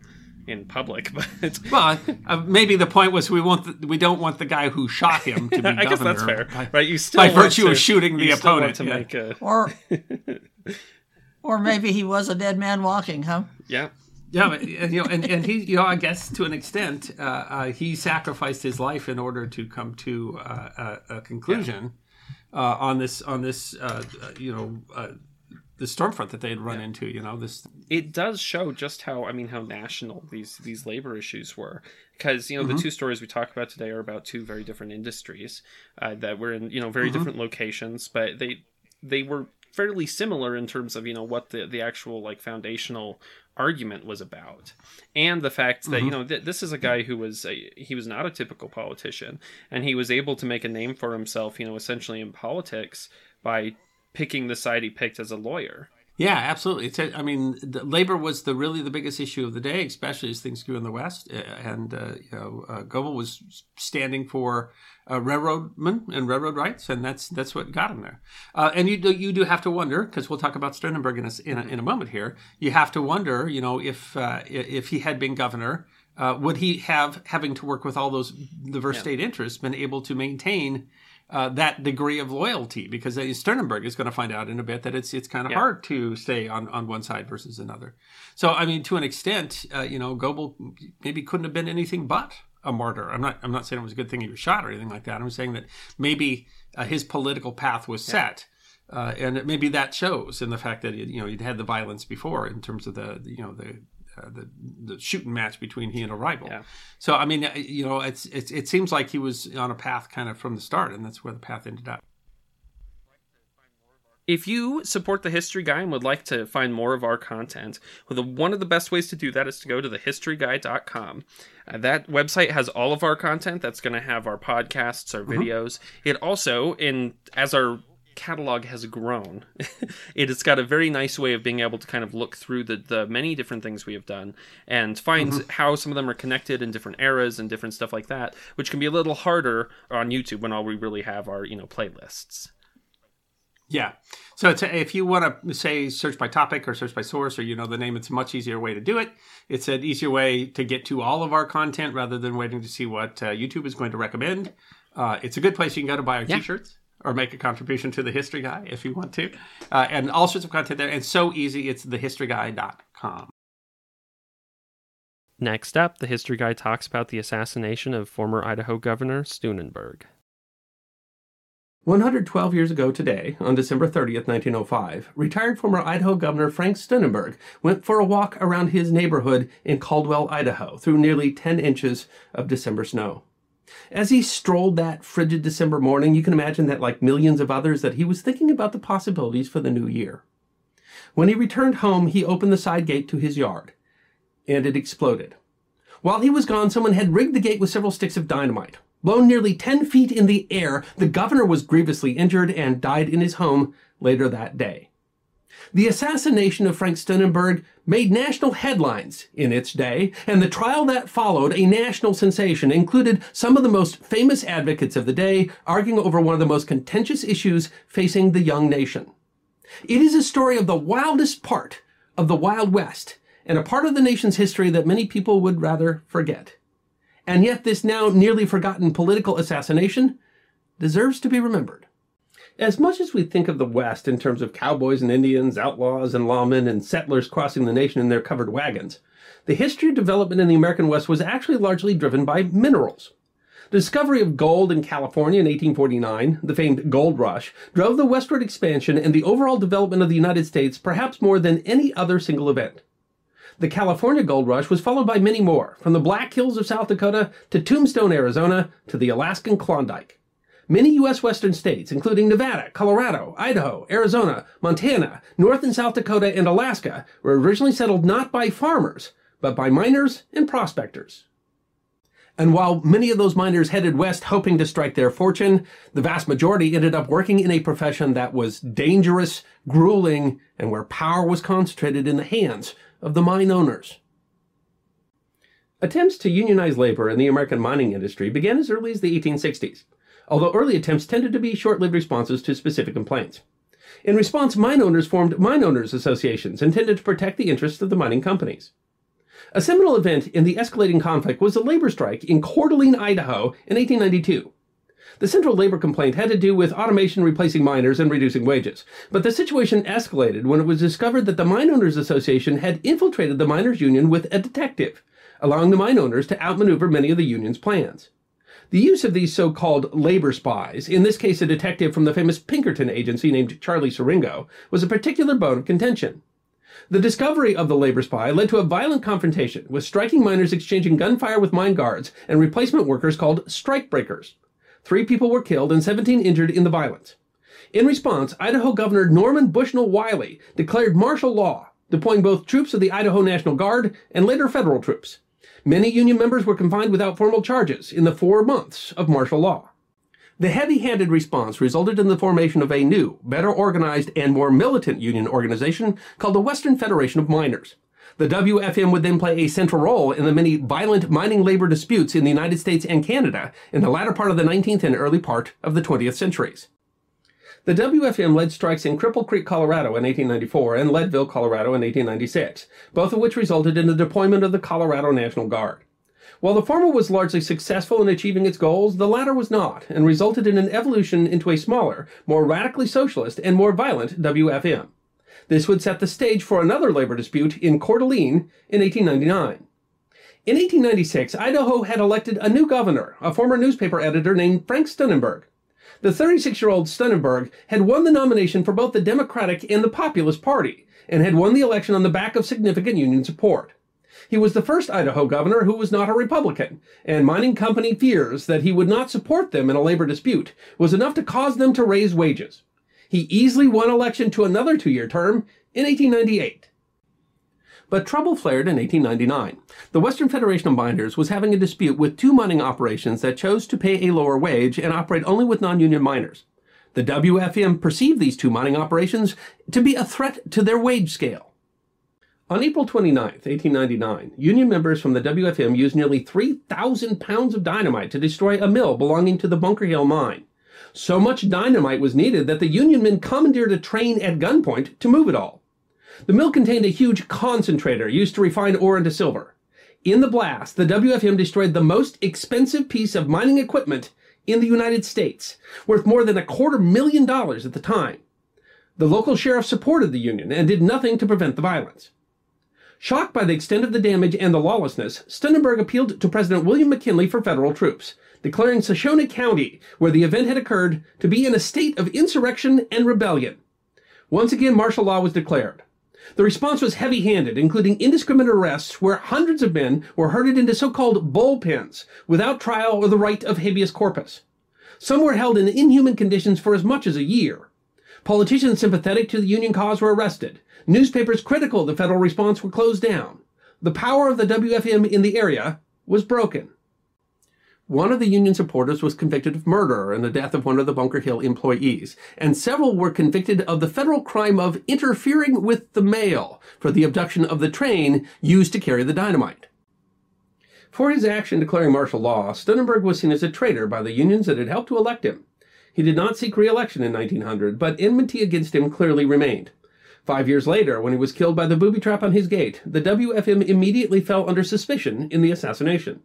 [SPEAKER 1] in public? But
[SPEAKER 2] well, uh, maybe the point was we want the, we don't want the guy who shot him to be
[SPEAKER 1] I guess
[SPEAKER 2] governor.
[SPEAKER 1] that's fair,
[SPEAKER 2] by-
[SPEAKER 1] right? You still
[SPEAKER 2] by virtue
[SPEAKER 1] to-
[SPEAKER 2] of shooting the
[SPEAKER 1] you still want
[SPEAKER 2] opponent,
[SPEAKER 1] to
[SPEAKER 2] yeah.
[SPEAKER 1] make a
[SPEAKER 3] Or, or maybe he was a dead man walking, huh?
[SPEAKER 1] yeah.
[SPEAKER 2] Yeah, but, you know, and, and he, you know, I guess to an extent, uh, uh, he sacrificed his life in order to come to uh, a, a conclusion uh, on this, on this, uh, uh, you know, uh, the stormfront that they had run into. You know, this.
[SPEAKER 1] it does show just how I mean how national these these labor issues were because you know
[SPEAKER 2] Mm-hmm.
[SPEAKER 1] the two stories we talk about today are about two very different industries uh, that were in you know very
[SPEAKER 2] Mm-hmm.
[SPEAKER 1] different locations but they they were fairly similar in terms of you know what the the actual like foundational argument was about. And the fact that you mm-hmm. know th- this is a guy who was a, he was not a typical politician and he was able to make a name for himself you know essentially in politics by picking the side he picked as a lawyer
[SPEAKER 2] Yeah, absolutely. It's a, I mean, the, labor was the really the biggest issue of the day, especially as things grew in the West. Uh, And uh, you know, uh, Goebel was standing for uh, railroadmen and railroad rights, and that's that's what got him there. Uh, and you do, you do have to wonder because we'll talk about Steunenberg in a, in a in a moment here. You have to wonder, you know, if uh, if he had been governor, uh, would he have having to work with all those diverse state interests been able to maintain? Uh, that degree of loyalty, because Steunenberg is going to find out in a bit that it's it's kind of
[SPEAKER 1] Yeah.
[SPEAKER 2] hard to stay on, on one side versus another. So, I mean, to an extent, uh, you know, Goebel maybe couldn't have been anything but a martyr. I'm not I'm not saying it was a good thing he was shot or anything like that. I'm saying that maybe uh, his political path was set. Uh, and maybe that shows in the fact that you know he'd had the violence before in terms of the you know the uh, the, the shooting match between he and a rival.
[SPEAKER 1] Yeah.
[SPEAKER 2] So I mean, uh, you know, it's, it's it seems like he was on a path kind of from the start, and that's where the path ended up.
[SPEAKER 1] If you support the History Guy and would like to find more of our content, well, the, one of the best ways to do that is to go to thehistoryguy.com. Uh, that website has all of our content. That's going to have our podcasts, our videos. It also, in as our catalog has grown, it has got a very nice way of being able to kind of look through the, the many different things we have done and find how some of them are connected in different eras and different stuff like that, which can be a little harder on YouTube when all we really have are, you know, playlists.
[SPEAKER 2] Yeah. So it's a, if you want to say search by topic or search by source or you know the name, it's a much easier way to do it. It's an easier way to get to all of our content rather than waiting to see what uh, YouTube is going to recommend. Uh, it's a good place you can go to buy our t-shirts or make a contribution to the History Guy if you want to, uh, and all sorts of content there. And so easy. It's thehistoryguy.com.
[SPEAKER 1] Next up, the history guy talks about the assassination of former Idaho Governor Steunenberg.
[SPEAKER 2] 112 years ago today, on December 30th, 1905, retired former Idaho Governor Frank Steunenberg went for a walk around his neighborhood in Caldwell, Idaho, through nearly 10 inches of December snow. As he strolled that frigid December morning, you can imagine that, like millions of others, that he was thinking about the possibilities for the new year. When he returned home, he opened the side gate to his yard, and it exploded. While he was gone, someone had rigged the gate with several sticks of dynamite. Blown nearly 10 feet in the air, the governor was grievously injured and died in his home later that day. The assassination of Frank Steunenberg made national headlines in its day, and the trial that followed, a national sensation, included some of the most famous advocates of the day arguing over one of the most contentious issues facing the young nation. It is a story of the wildest part of the Wild West, and a part of the nation's history that many people would rather forget. And yet, this now nearly forgotten political assassination deserves to be remembered. As much as we think of the West in terms of cowboys and Indians, outlaws and lawmen, and settlers crossing the nation in their covered wagons, the history of development in the American West was actually largely driven by minerals. The discovery of gold in California in 1849, the famed gold rush, drove the westward expansion and the overall development of the United States perhaps more than any other single event. The California gold rush was followed by many more, from the Black Hills of South Dakota to Tombstone, Arizona to the Alaskan Klondike. Many U.S. western states, including Nevada, Colorado, Idaho, Arizona, Montana, North and South Dakota, and Alaska, were originally settled not by farmers, but by miners and prospectors. And while many of those miners headed west hoping to strike their fortune, the vast majority ended up working in a profession that was dangerous, grueling, and where power was concentrated in the hands of the mine owners. Attempts to unionize labor in the American mining industry began as early as the 1860s, although early attempts tended to be short lived responses to specific complaints. In response, mine owners formed mine owners associations intended to protect the interests of the mining companies. A seminal event in the escalating conflict was a labor strike in Coeur d'Alene, Idaho in 1892. The central labor complaint had to do with automation replacing miners and reducing wages. But the situation escalated when it was discovered that the Mine Owners Association had infiltrated the miners' union with a detective, allowing the mine owners to outmaneuver many of the union's plans. The use of these so-called labor spies, in this case a detective from the famous Pinkerton agency named Charlie Siringo, was a particular bone of contention. The discovery of the labor spy led to a violent confrontation, with striking miners exchanging gunfire with mine guards and replacement workers called strikebreakers. Three people were killed and 17 injured in the violence. In response, Idaho Governor Norman Bushnell Willey declared martial law, deploying both troops of the Idaho National Guard and later federal troops. Many Union members were confined without formal charges in the four months of martial law. The heavy handed response resulted in the formation of a new, better organized, and more militant union organization called the Western Federation of Miners. The WFM would then play a central role in the many violent mining labor disputes in the United States and Canada in the latter part of the 19th and early part of the 20th centuries. The WFM led strikes in Cripple Creek, Colorado in 1894 and Leadville, Colorado in 1896, both of which resulted in the deployment of the Colorado National Guard. While the former was largely successful in achieving its goals, the latter was not, and resulted in an evolution into a smaller, more radically socialist, and more violent WFM. This would set the stage for another labor dispute in Coeur d'Alene in 1899. In 1896, Idaho had elected a new governor, a former newspaper editor named Frank Steunenberg. The 36 year old Steunenberg had won the nomination for both the Democratic and the Populist Party, and had won the election on the back of significant union support. He was the first Idaho governor who was not a Republican, and mining company fears that he would not support them in a labor dispute was enough to cause them to raise wages. He easily won election to another two year term in 1898. But trouble flared in 1899. The Western Federation of Miners was having a dispute with two mining operations that chose to pay a lower wage and operate only with non union miners. The WFM perceived these two mining operations to be a threat to their wage scale. On April 29, 1899, Union members from the WFM used nearly 3,000 pounds of dynamite to destroy a mill belonging to the Bunker Hill mine. So much dynamite was needed that the Union men commandeered a train at gunpoint to move it all. The mill contained a huge concentrator used to refine ore into silver. In the blast, the WFM destroyed the most expensive piece of mining equipment in the United States, worth more than a quarter million dollars at the time. The local sheriff supported the Union and did nothing to prevent the violence. Shocked by the extent of the damage and the lawlessness, Steunenberg appealed to President William McKinley for federal troops, declaring Shoshone County, where the event had occurred, to be in a state of insurrection and rebellion. Once again, martial law was declared. The response was heavy handed, including indiscriminate arrests where hundreds of men were herded into so called bullpens without trial or the right of habeas corpus. Some were held in inhuman conditions for as much as a year. Politicians sympathetic to the Union cause were arrested. Newspapers critical of the federal response were closed down. The power of the WFM in the area was broken. One of the Union supporters was convicted of murder in the death of one of the Bunker Hill employees, and several were convicted of the federal crime of interfering with the mail for the abduction of the train used to carry the dynamite. For his action declaring martial law, Steunenberg was seen as a traitor by the unions that had helped to elect him. He did not seek re-election in 1900, but enmity against him clearly remained. Five years later, when he was killed by the booby trap on his gate, the WFM immediately fell under suspicion in the assassination.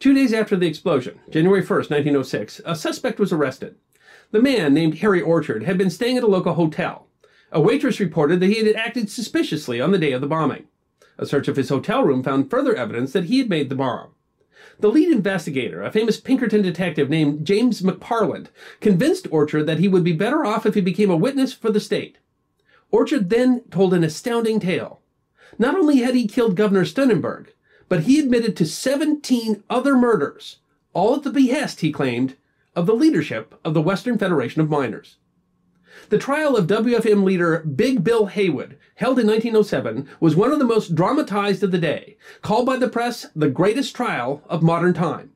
[SPEAKER 2] Two days after the explosion, January 1, 1906, a suspect was arrested. The man, named Harry Orchard, had been staying at a local hotel. A waitress reported that he had acted suspiciously on the day of the bombing. A search of his hotel room found further evidence that he had made the bomb. The lead investigator, a famous Pinkerton detective named James McParland, convinced Orchard that he would be better off if he became a witness for the state. Orchard then told an astounding tale. Not only had he killed Governor Steunenberg, but he admitted to 17 other murders, all at the behest, he claimed, of the leadership of the Western Federation of Miners. The trial of WFM leader Big Bill Haywood, held in 1907, was one of the most dramatized of the day, called by the press the greatest trial of modern time.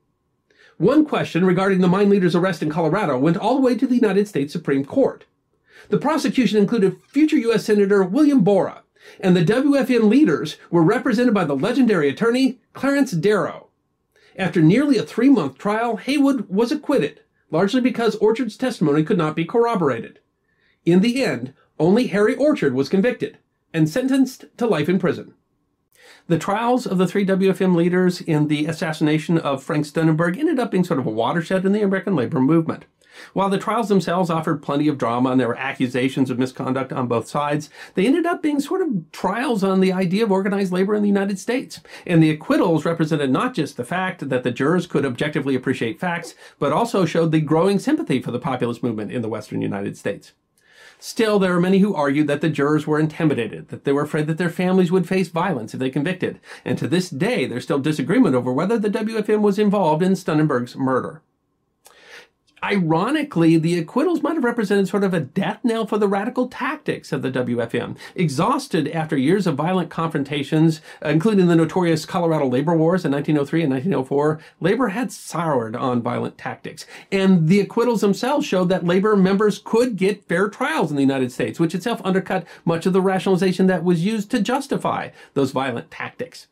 [SPEAKER 2] One question regarding the mine leader's arrest in Colorado went all the way to the United States Supreme Court. The prosecution included future U.S. Senator William Borah, and the WFM leaders were represented by the legendary attorney Clarence Darrow. After nearly a three month trial, Haywood was acquitted, largely because Orchard's testimony could not be corroborated. In the end, only Harry Orchard was convicted and sentenced to life in prison. The trials of the three WFM leaders in the assassination of Frank Steunenberg ended up being sort of a watershed in the American labor movement. While the trials themselves offered plenty of drama and there were accusations of misconduct on both sides, they ended up being sort of trials on the idea of organized labor in the United States. And the acquittals represented not just the fact that the jurors could objectively appreciate facts, but also showed the growing sympathy for the populist movement in the Western United States. Still, there are many who argued that the jurors were intimidated, that they were afraid that their families would face violence if they convicted, and to this day there's still disagreement over whether the WFM was involved in Steunenberg's murder. Ironically, the acquittals might have represented sort of a death knell for the radical tactics of the WFM. Exhausted after years of violent confrontations, including the notorious Colorado labor wars in 1903 and 1904, labor had soured on violent tactics. And the acquittals themselves showed that labor members could get fair trials in the United States, which itself undercut much of the rationalization that was used to justify those violent tactics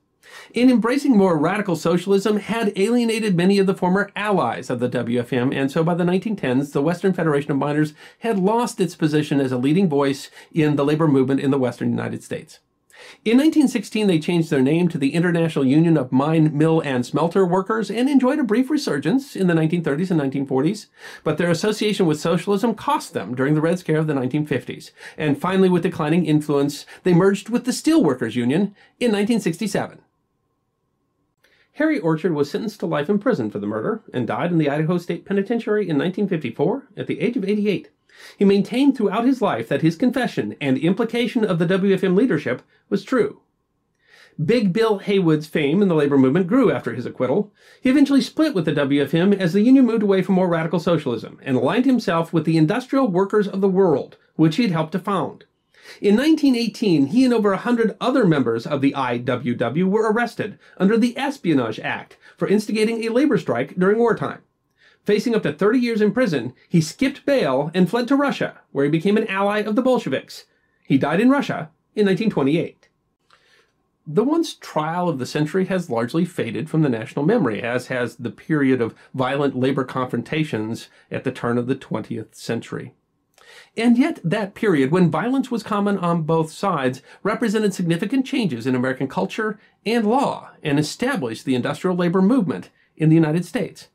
[SPEAKER 2] in embracing more radical socialism had alienated many of the former allies of the WFM, and so by the 1910s, the Western Federation of Miners had lost its position as a leading voice in the labor movement in the Western United States. In 1916, they changed their name to the International Union of Mine, Mill, and Smelter Workers and enjoyed a brief resurgence in the 1930s and 1940s. But their association with socialism cost them during the Red Scare of the 1950s. And finally, with declining influence, they merged with the Steelworkers Union in 1967. Harry Orchard was sentenced to life in prison for the murder and died in the Idaho State Penitentiary in 1954 at the age of 88. He maintained throughout his life that his confession and implication of the WFM leadership was true. Big Bill Haywood's fame in the labor movement grew after his acquittal. He eventually split with the WFM as the union moved away from more radical socialism and aligned himself with the Industrial Workers of the World, which he had helped to found. In 1918, he and over a hundred other members of the IWW were arrested under the Espionage Act for instigating a labor strike during wartime. Facing up to 30 years in prison, he skipped bail and fled to Russia, where he became an ally of the Bolsheviks. He died in Russia in 1928. The once trial of the century has largely faded from the national memory, as has the period of violent labor confrontations at the turn of the 20th century. And yet, that period, when violence was common on both sides, represented significant changes in American culture and law and established the industrial labor movement in the United States.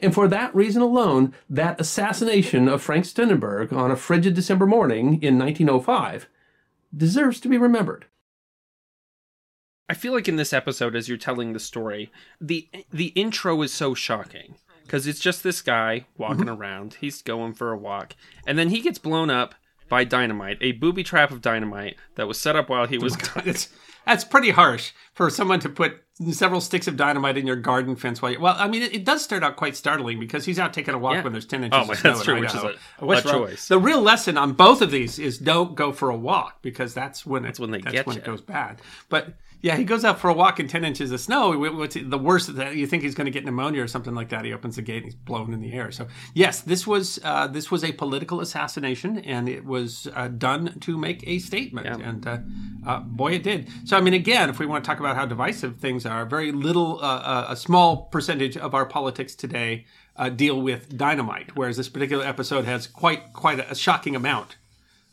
[SPEAKER 2] And for that reason alone, that assassination of Frank Steunenberg on a frigid December morning in 1905 deserves to be remembered.
[SPEAKER 1] I feel like in this episode, as you're telling the story, the the intro is so shocking because it's just this guy walking
[SPEAKER 2] Mm-hmm.
[SPEAKER 1] around. He's going for a walk, and then he gets blown up by dynamite, a booby trap of dynamite that was set up while he was.
[SPEAKER 2] It's, that's pretty harsh for someone to put several sticks of dynamite in your garden fence while you. Well, I mean, it, it does start out quite startling because he's out taking a walk
[SPEAKER 1] Yeah.
[SPEAKER 2] when there's ten inches
[SPEAKER 1] Oh, my-
[SPEAKER 2] of snow
[SPEAKER 1] that's true, which is a- a choice.
[SPEAKER 2] The real lesson on both of these is don't go for a walk because that's when it,
[SPEAKER 1] That's when they
[SPEAKER 2] that's
[SPEAKER 1] get
[SPEAKER 2] when
[SPEAKER 1] you.
[SPEAKER 2] it goes bad. But yeah, he goes out for a walk in ten inches of snow. What's the worst that you think he's going to get pneumonia or something like that? He opens the gate and he's blown in the air. So yes, this was uh, this was a political assassination, and it was uh, done to make a statement.
[SPEAKER 1] Yeah.
[SPEAKER 2] And uh, uh, boy, it did. So I mean, again, if we want to talk about how divisive things are, very little, uh, uh, a small percentage of our politics today uh, deal with dynamite, whereas this particular episode has quite quite a shocking amount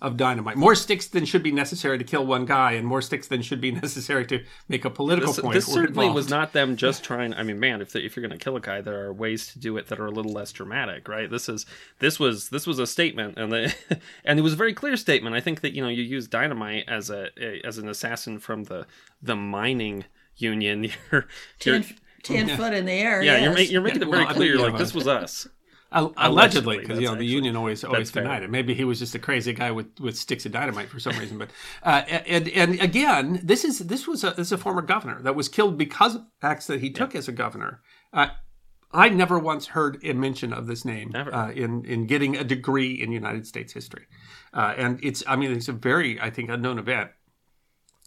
[SPEAKER 2] of dynamite. More sticks than should be necessary to kill one guy, and more sticks than should be necessary to make a political
[SPEAKER 1] This,
[SPEAKER 2] point.
[SPEAKER 1] this certainly
[SPEAKER 2] involved.
[SPEAKER 1] was not them just trying. I mean, man, if they, if you're going to kill a guy, there are ways to do it that are a little less dramatic, right? This is this was this was a statement, and the and it was a very clear statement. I think that you know you use dynamite as a, a as an assassin from the the mining union. You're, you're
[SPEAKER 3] 10, 10 foot in the air.
[SPEAKER 1] yeah, you're, ma- you're making it
[SPEAKER 2] Well,
[SPEAKER 1] very
[SPEAKER 2] I mean,
[SPEAKER 1] clear. like
[SPEAKER 2] know,
[SPEAKER 1] this was us.
[SPEAKER 2] Al-
[SPEAKER 1] Allegedly,
[SPEAKER 2] because you know the
[SPEAKER 1] actually-
[SPEAKER 2] union always always
[SPEAKER 1] fair.
[SPEAKER 2] denied it. Maybe he was just a crazy guy with, with sticks of dynamite for some reason. But uh, and and again, this is this was a this is a former governor that was killed because of acts that he took as a governor. Uh, I never once heard a mention of this name
[SPEAKER 1] Never.
[SPEAKER 2] uh, in in getting a degree in United States history, uh, and it's I mean it's a very I think unknown event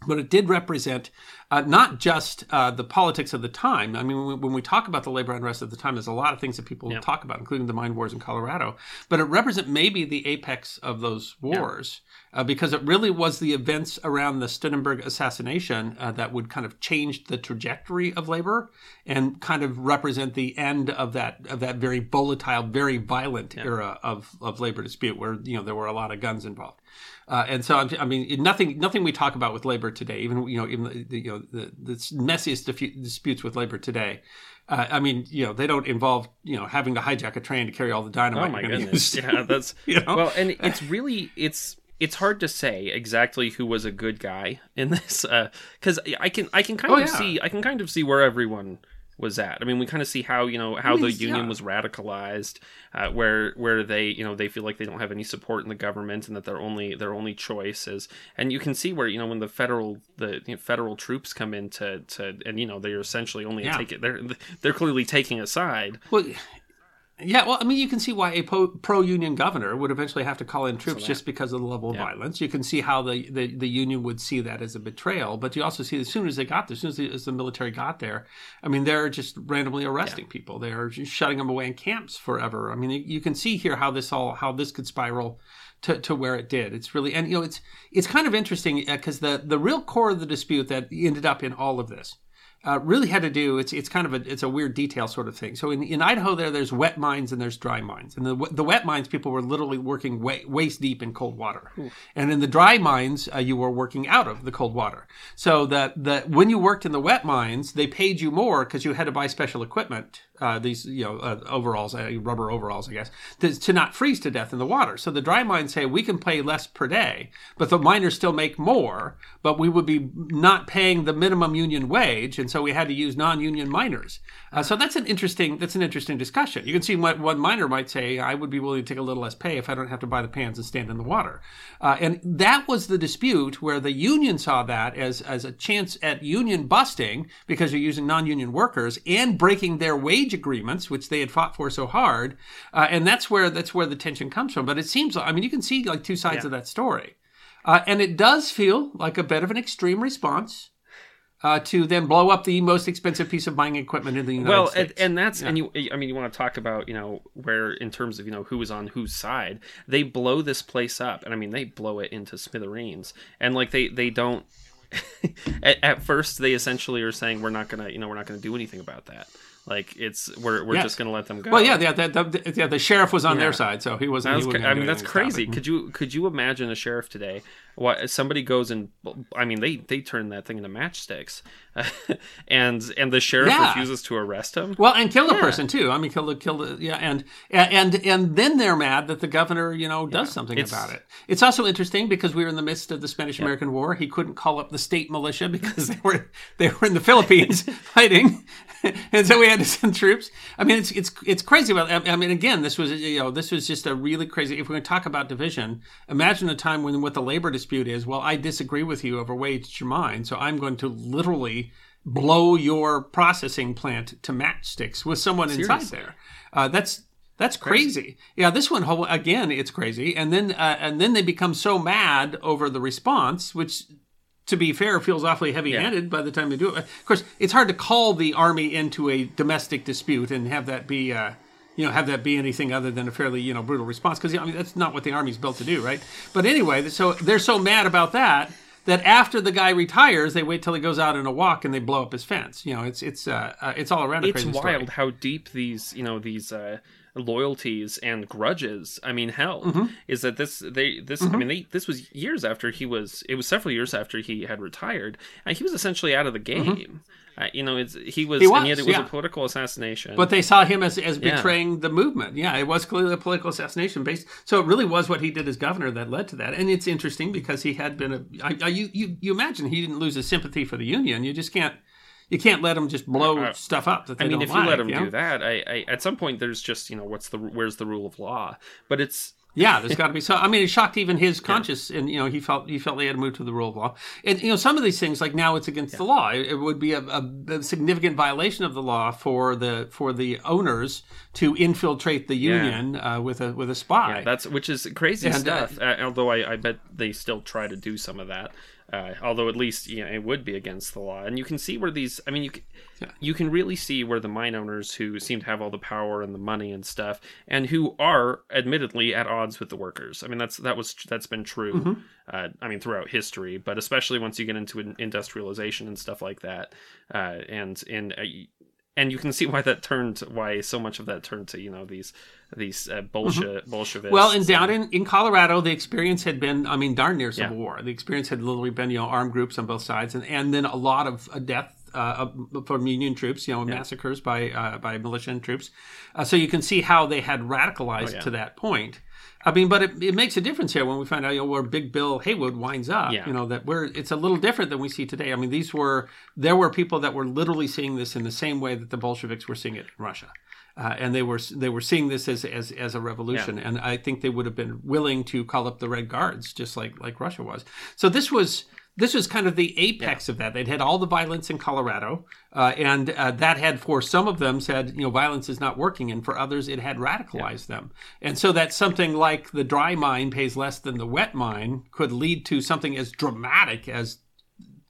[SPEAKER 2] but it did represent uh, not just uh, the politics of the time. I mean, when we, talk about the labor unrest at the time, there's a lot of things that people talk about, including the mine wars in Colorado. But it represent maybe the apex of those wars uh, because it really was the events around the Steunenberg assassination uh, that would kind of change the trajectory of labor and kind of represent the end of that of that very volatile, very violent era of, of labor dispute, where you know there were a lot of guns involved. Uh, and so, I'm- I mean, nothing, nothing we talk about with labor today, even you know, even the, you know, the, the messiest disputes with labor today. Uh, I mean, you know, they don't involve you know having to hijack a train to carry all the dynamite.
[SPEAKER 1] Oh my goodness!
[SPEAKER 2] use.
[SPEAKER 1] Yeah, that's
[SPEAKER 2] You know?
[SPEAKER 1] well, and it's really it's it's hard to say exactly who was a good guy in this because I can I can kind
[SPEAKER 2] Oh,
[SPEAKER 1] of
[SPEAKER 2] yeah.
[SPEAKER 1] see I can kind of see where everyone was at. I mean, we kind of see how you know how the union
[SPEAKER 2] yeah.
[SPEAKER 1] was radicalized, uh, where where they you know they feel like they don't have any support in the government and that their only their only choice is, and you can see where you know when the federal the you know, federal troops come in to to and you know they're essentially only
[SPEAKER 2] Yeah.
[SPEAKER 1] taking they're they're clearly taking a side.
[SPEAKER 2] Well, yeah, well, I mean, you can see why a pro union governor would eventually have to call in troops just because of the level of violence. You can see how the, the, the union would see that as a betrayal. But you also see as soon as they got there, as soon as the, as the military got there, I mean, they're just randomly arresting people. They're just shutting them away in camps forever. I mean, you, you can see here how this all how this could spiral. To, to where it did, it's really and you know it's it's kind of interesting uh, because the the real core of the dispute that ended up in all of this uh, really had to do it's it's kind of a it's a weird detail sort of thing. So in, in Idaho there there's wet mines and there's dry mines. And the the wet mines people were literally working wa- waist deep in cold water. And in the dry mines uh, you were working out of the cold water. So that that when you worked in the wet mines they paid you more because you had to buy special equipment. Uh, these you know uh, overalls, uh, rubber overalls, I guess, to, to not freeze to death in the water. So the dry mines say we can pay less per day, but the miners still make more, but we would be not paying the minimum union wage, and so we had to use non-union miners. Uh, so that's an interesting that's an interesting discussion. You can see what one miner might say: I would be willing to take a little less pay if I don't have to buy the pans and stand in the water. Uh, and that was the dispute where the union saw that as as a chance at union busting because you're using non-union workers and breaking their wage agreements, which they had fought for so hard. Uh, and that's where that's where the tension comes from. But it seems I mean you can see like two sides of that story. Uh, and it does feel like a bit of an extreme response uh, to then blow up the most expensive piece of mining equipment in the United
[SPEAKER 1] well
[SPEAKER 2] States.
[SPEAKER 1] and, and that's and you i mean you want to talk about you know where in terms of you know who is on whose side they blow this place up and i mean they blow it into smithereens and like they they don't at, at first they essentially are saying we're not gonna you know we're not gonna do anything about that like it's we're, we're
[SPEAKER 2] Yes.
[SPEAKER 1] just gonna let them go
[SPEAKER 2] well, yeah, yeah, the, the, yeah, the sheriff was on
[SPEAKER 1] Yeah.
[SPEAKER 2] their side, so he wasn't. He
[SPEAKER 1] was
[SPEAKER 2] wasn't
[SPEAKER 1] I mean, that's
[SPEAKER 2] anything to stop
[SPEAKER 1] crazy. Could you could you imagine a sheriff today Why somebody goes and I mean they they turn that thing into matchsticks, and and the sheriff
[SPEAKER 2] Yeah.
[SPEAKER 1] refuses to arrest him.
[SPEAKER 2] Well, and kill the
[SPEAKER 1] Yeah.
[SPEAKER 2] person too. I mean, kill the killed a, yeah, and and and then they're mad that the governor, you know, does something
[SPEAKER 1] It's-
[SPEAKER 2] about it. It's also interesting because we were in the midst of the Spanish American War. He couldn't call up the state militia because they were they were in the Philippines fighting, and so we had to send troops. I mean, it's it's it's crazy. About I I mean, again, this was you know this was just a really crazy. If we're going to talk about division, imagine a time when what the labor dispute is. Well, I disagree with you over wage your mine, so I'm going to literally blow your processing plant to matchsticks with someone inside there. Uh, that's that's crazy. Yeah, this one whole- again, it's crazy. And then uh, and then they become so mad over the response, which to be fair feels awfully heavy-handed by the time they do it. Of course, it's hard to call the army into a domestic dispute and have that be. Uh, you know, have that be anything other than a fairly, you know, brutal response because I mean that's not what the army's built to do, right? But anyway, so they're so mad about that that after the guy retires, they wait till he goes out in a walk and they blow up his fence. You know, it's it's uh, uh it's all around a
[SPEAKER 1] It's wild
[SPEAKER 2] story.
[SPEAKER 1] how deep these you know these uh, loyalties and grudges. I mean, hell, mm-hmm. is that this they this I mm-hmm. mean they this was years after he was it was several years after he had retired and he was essentially out of the mm-hmm. game. Uh, you know, it's he was,
[SPEAKER 2] He
[SPEAKER 1] and yet it was
[SPEAKER 2] yeah.
[SPEAKER 1] a political assassination.
[SPEAKER 2] But they saw him as, as
[SPEAKER 1] Yeah.
[SPEAKER 2] betraying the movement. Yeah, it was clearly a political assassination based. So it really was what he did as governor that led to that. And it's interesting because he had been a. I, I, you, you you imagine he didn't lose his sympathy for the union. You just can't. You can't let them just blow
[SPEAKER 1] Uh,
[SPEAKER 2] stuff up
[SPEAKER 1] I mean, if you let
[SPEAKER 2] them
[SPEAKER 1] him
[SPEAKER 2] know?
[SPEAKER 1] do that, I, I at some point there's just you know what's the where's the rule of law? But it's
[SPEAKER 2] Yeah, there's got to be so. I mean, it shocked even his conscience, and you know, he felt he felt they had to move to the rule of law. And you know, some of these things, like now, it's against the law. It, it would be a, a, a significant violation of the law for the for the owners to infiltrate the
[SPEAKER 1] Yeah.
[SPEAKER 2] union uh, with a with a spy.
[SPEAKER 1] Yeah, that's which is crazy
[SPEAKER 2] And, uh,
[SPEAKER 1] stuff. Uh, although I, I bet they still try to do some of that. Uh, although at least you know, it would be against the law, and you can see where these. I mean, you can, you can really see where the mine owners who seem to have all the power and the money and stuff, and who are admittedly at odds with the workers. I mean, that's that was that's been true.
[SPEAKER 2] Mm-hmm.
[SPEAKER 1] Uh, I mean, throughout history, but especially once you get into in- industrialization and stuff like that, uh, and in. And you can see why that turned, why so much of that turned to you know these these uh, Bolshe-
[SPEAKER 2] Mm-hmm. Well, and down in, in Colorado, the experience had been, I mean, darn near civil
[SPEAKER 1] Yeah.
[SPEAKER 2] war. The experience had literally been, you know, armed groups on both sides, and, and then a lot of uh, death uh, from Union troops, you know, massacres by uh, by militia and troops. Uh, so you can see how they had radicalized
[SPEAKER 1] Oh, yeah.
[SPEAKER 2] to that point. I mean, but it, it makes a difference here when we find out you know, where Big Bill Haywood winds up.
[SPEAKER 1] Yeah.
[SPEAKER 2] You know that we're it's a little different than we see today. I mean, these were there were people that were literally seeing this in the same way that the Bolsheviks were seeing it in Russia. Uh, and they were they were seeing this as as, as a revolution, and I think they would have been willing to call up the Red Guards, just like like Russia was. So this was this was kind of the apex of that. They'd had all the violence in Colorado, uh, and uh, that had for some of them said, you know, violence is not working, and for others, it had radicalized them. And so that something like the dry mine pays less than the wet mine could lead to something as dramatic as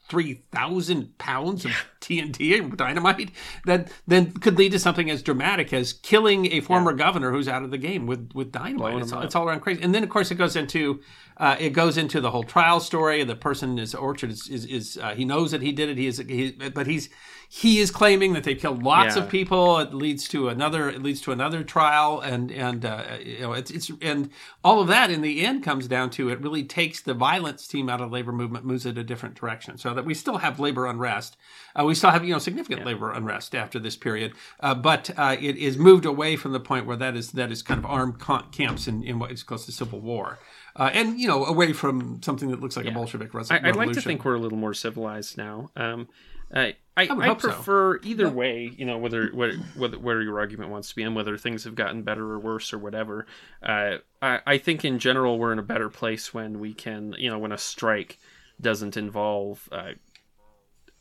[SPEAKER 2] three thousand pounds of TNT and dynamite that then could lead to something as dramatic as killing a former governor who's out of the game with with dynamite. It's, it's all around crazy. And then of course it goes into uh, it goes into the whole trial story. The person is Orchard is is, is uh, he knows that he did it. He is he, but he's he is claiming that they killed lots
[SPEAKER 1] Yeah.
[SPEAKER 2] of people. It leads to another. It leads to another trial, and and uh, you know it's it's and all of that in the end comes down to it really takes the violence team out of the labor movement, moves it a different direction, so that we still have labor unrest. Uh, we still have you know significant labor unrest after this period, uh, but uh, it is moved away from the point where that is that is kind of armed camps in, in what is close to civil war. Uh, and you know, away from something that looks like a Bolshevik res-
[SPEAKER 1] I,
[SPEAKER 2] revolution.
[SPEAKER 1] I'd like to think we're a little more civilized now. Um, I I,
[SPEAKER 2] would
[SPEAKER 1] I
[SPEAKER 2] hope so.
[SPEAKER 1] prefer either way. You know whether whether whether where your argument wants to be and whether things have gotten better or worse or whatever. Uh, I I think in general we're in a better place when we can you know when a strike doesn't involve. Uh,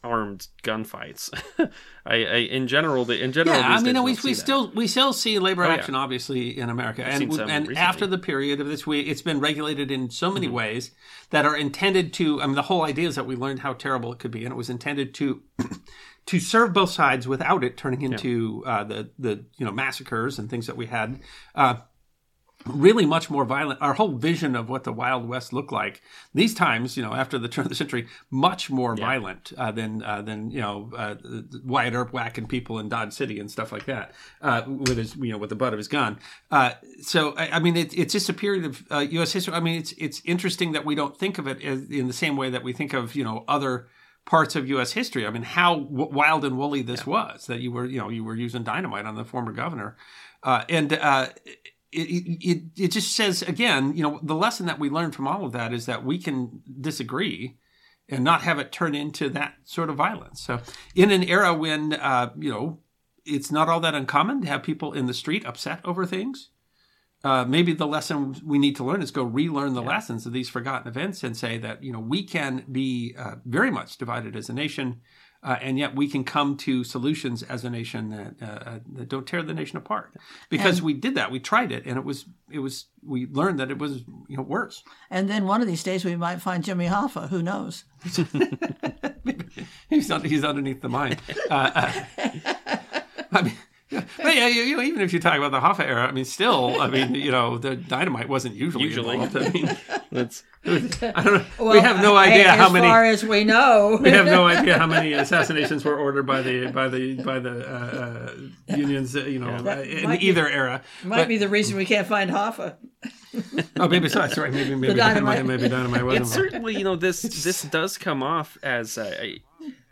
[SPEAKER 1] armed gunfights I, I in general the in general
[SPEAKER 2] Yeah, I mean, we, we
[SPEAKER 1] that.
[SPEAKER 2] still we still see labor
[SPEAKER 1] Oh, yeah.
[SPEAKER 2] action, obviously, in America,
[SPEAKER 1] seen
[SPEAKER 2] and and
[SPEAKER 1] recently.
[SPEAKER 2] after the period of this, we it's been regulated in so
[SPEAKER 1] Mm-hmm.
[SPEAKER 2] many ways that are intended to. I mean, the whole idea is that we learned how terrible it could be, and it was intended to to serve both sides without it turning into uh, the the you know massacres and things that we had. Uh, really much more violent. Our whole vision of what the Wild West looked like these times, you know, after the turn of the century, much more yeah. violent uh, than uh, than you know uh, Wyatt Earp whacking people in Dodge City and stuff like that uh, with his you know with the butt of his gun. Uh, so I, I mean, it, it's just a period of U.S. Uh, history. I mean, it's it's interesting that we don't think of it as, in the same way that we think of you know other parts of U.S. history. I mean, how w- wild and woolly this yeah. was that you were you know you were using dynamite on the former governor. and it, it, it just says again, you know, the lesson that we learned from all of that is that we can disagree and not have it turn into that sort of violence. So, in an era when uh, you know it's not all that uncommon to have people in the street upset over things, uh, maybe the lesson we need to learn is go relearn the yeah. lessons of these forgotten events and say that you know we can be uh, very much divided as a nation uh, and yet we can come to solutions as a nation that, uh, uh, that don't tear the nation apart. Because and, we did that. We tried it and it was it was we learned that it was you know worse.
[SPEAKER 3] And then one of these days we might find jimmy hoffa. Who knows?
[SPEAKER 2] He's, not, he's underneath the mine. Uh, uh, I mean, but yeah, you, you know, even if you talk about the Hoffa era, I mean, still, I mean, you know, the dynamite wasn't usually, usually. involved. I mean, that's I don't know. Well, we have no idea how many.
[SPEAKER 3] As far as we know,
[SPEAKER 2] we have no idea how many assassinations were ordered by the by the by the uh, uh, unions. Uh, you know, yeah, in either
[SPEAKER 3] be,
[SPEAKER 2] era.
[SPEAKER 3] Might but, be the reason we can't find Hoffa.
[SPEAKER 2] oh, maybe so. That's right. Maybe maybe dynamite. maybe dynamite was.
[SPEAKER 1] It's certainly you know this this does come off as a,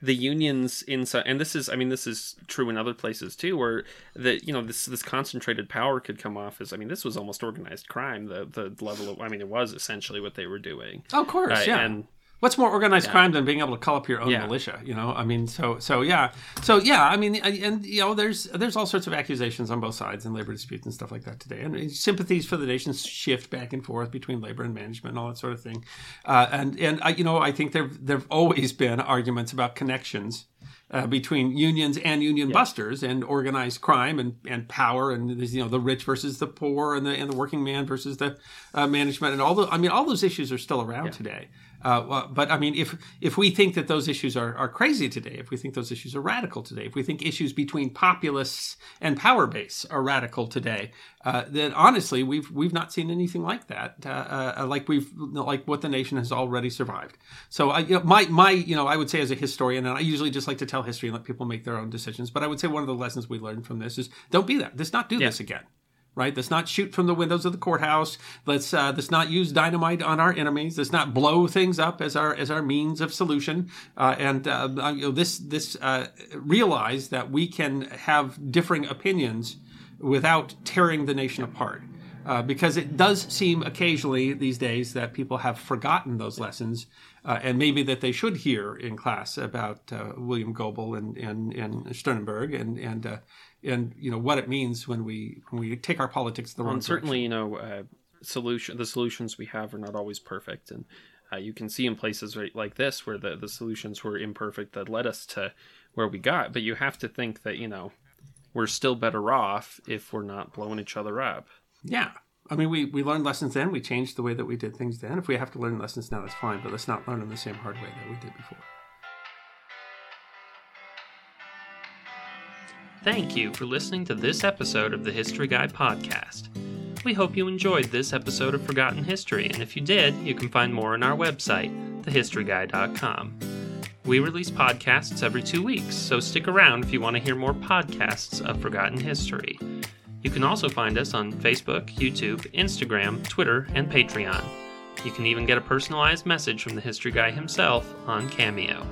[SPEAKER 1] the unions inside and this is i mean this is true in other places too where the you know this this concentrated power could come off as i mean this was almost organized crime the the level of i mean it was essentially what they were doing.
[SPEAKER 2] Oh, of course uh, yeah. and What's more organized yeah. crime than being able to call up your own yeah. militia? You know, I mean, so so yeah, so yeah, I mean, and you know, there's there's all sorts of accusations on both sides in labor disputes and stuff like that today, and sympathies for the nations shift back and forth between labor and management and all that sort of thing, uh, and and I, you know, I think there there've always been arguments about connections. Uh, between unions and union yeah. busters and organized crime and, and power and you know the rich versus the poor and the and the working man versus the uh, management and all the I mean all those issues are still around yeah. today. Uh, but I mean, if if we think that those issues are, are crazy today, if we think those issues are radical today, if we think issues between populists and power base are radical today, uh, then honestly, we've we've not seen anything like that, uh, uh like we've like what the nation has already survived. So I, you know, my my you know, I would say as a historian, and I usually just like to tell history and let people make their own decisions. But I would say one of the lessons we learned from this is don't be that. Let's not do yeah. this again right? Let's not shoot from the windows of the courthouse. Let's uh, let's not use dynamite on our enemies. Let's not blow things up as our as our means of solution. Uh, and uh, uh you know, this this uh, realize that we can have differing opinions without tearing the nation apart. Uh, because it does seem occasionally these days that people have forgotten those lessons, and maybe that they should hear in class about William Goebel and and, and Steunenberg and and and you know what it means when we when we take our politics the wrong
[SPEAKER 1] and certainly direction. you know uh, solution the solutions we have are not always perfect and uh, you can see in places right, like this where the, the solutions were imperfect that led us to where we got but you have to think that you know we're still better off if we're not blowing each other up
[SPEAKER 2] yeah I mean, we, we learned lessons then. We changed the way that we did things then. If we have to learn lessons now, that's fine. But let's not learn them the same hard way that we did before.
[SPEAKER 1] Thank you for listening to this episode of the History Guy podcast. We hope you enjoyed this episode of Forgotten History, and if you did, you can find more on our website, thehistoryguy.com. We release podcasts every two weeks, so stick around if you want to hear more podcasts of Forgotten History. You can also find us on Facebook, YouTube, Instagram, Twitter, and Patreon. You can even get a personalized message from the History Guy himself on Cameo.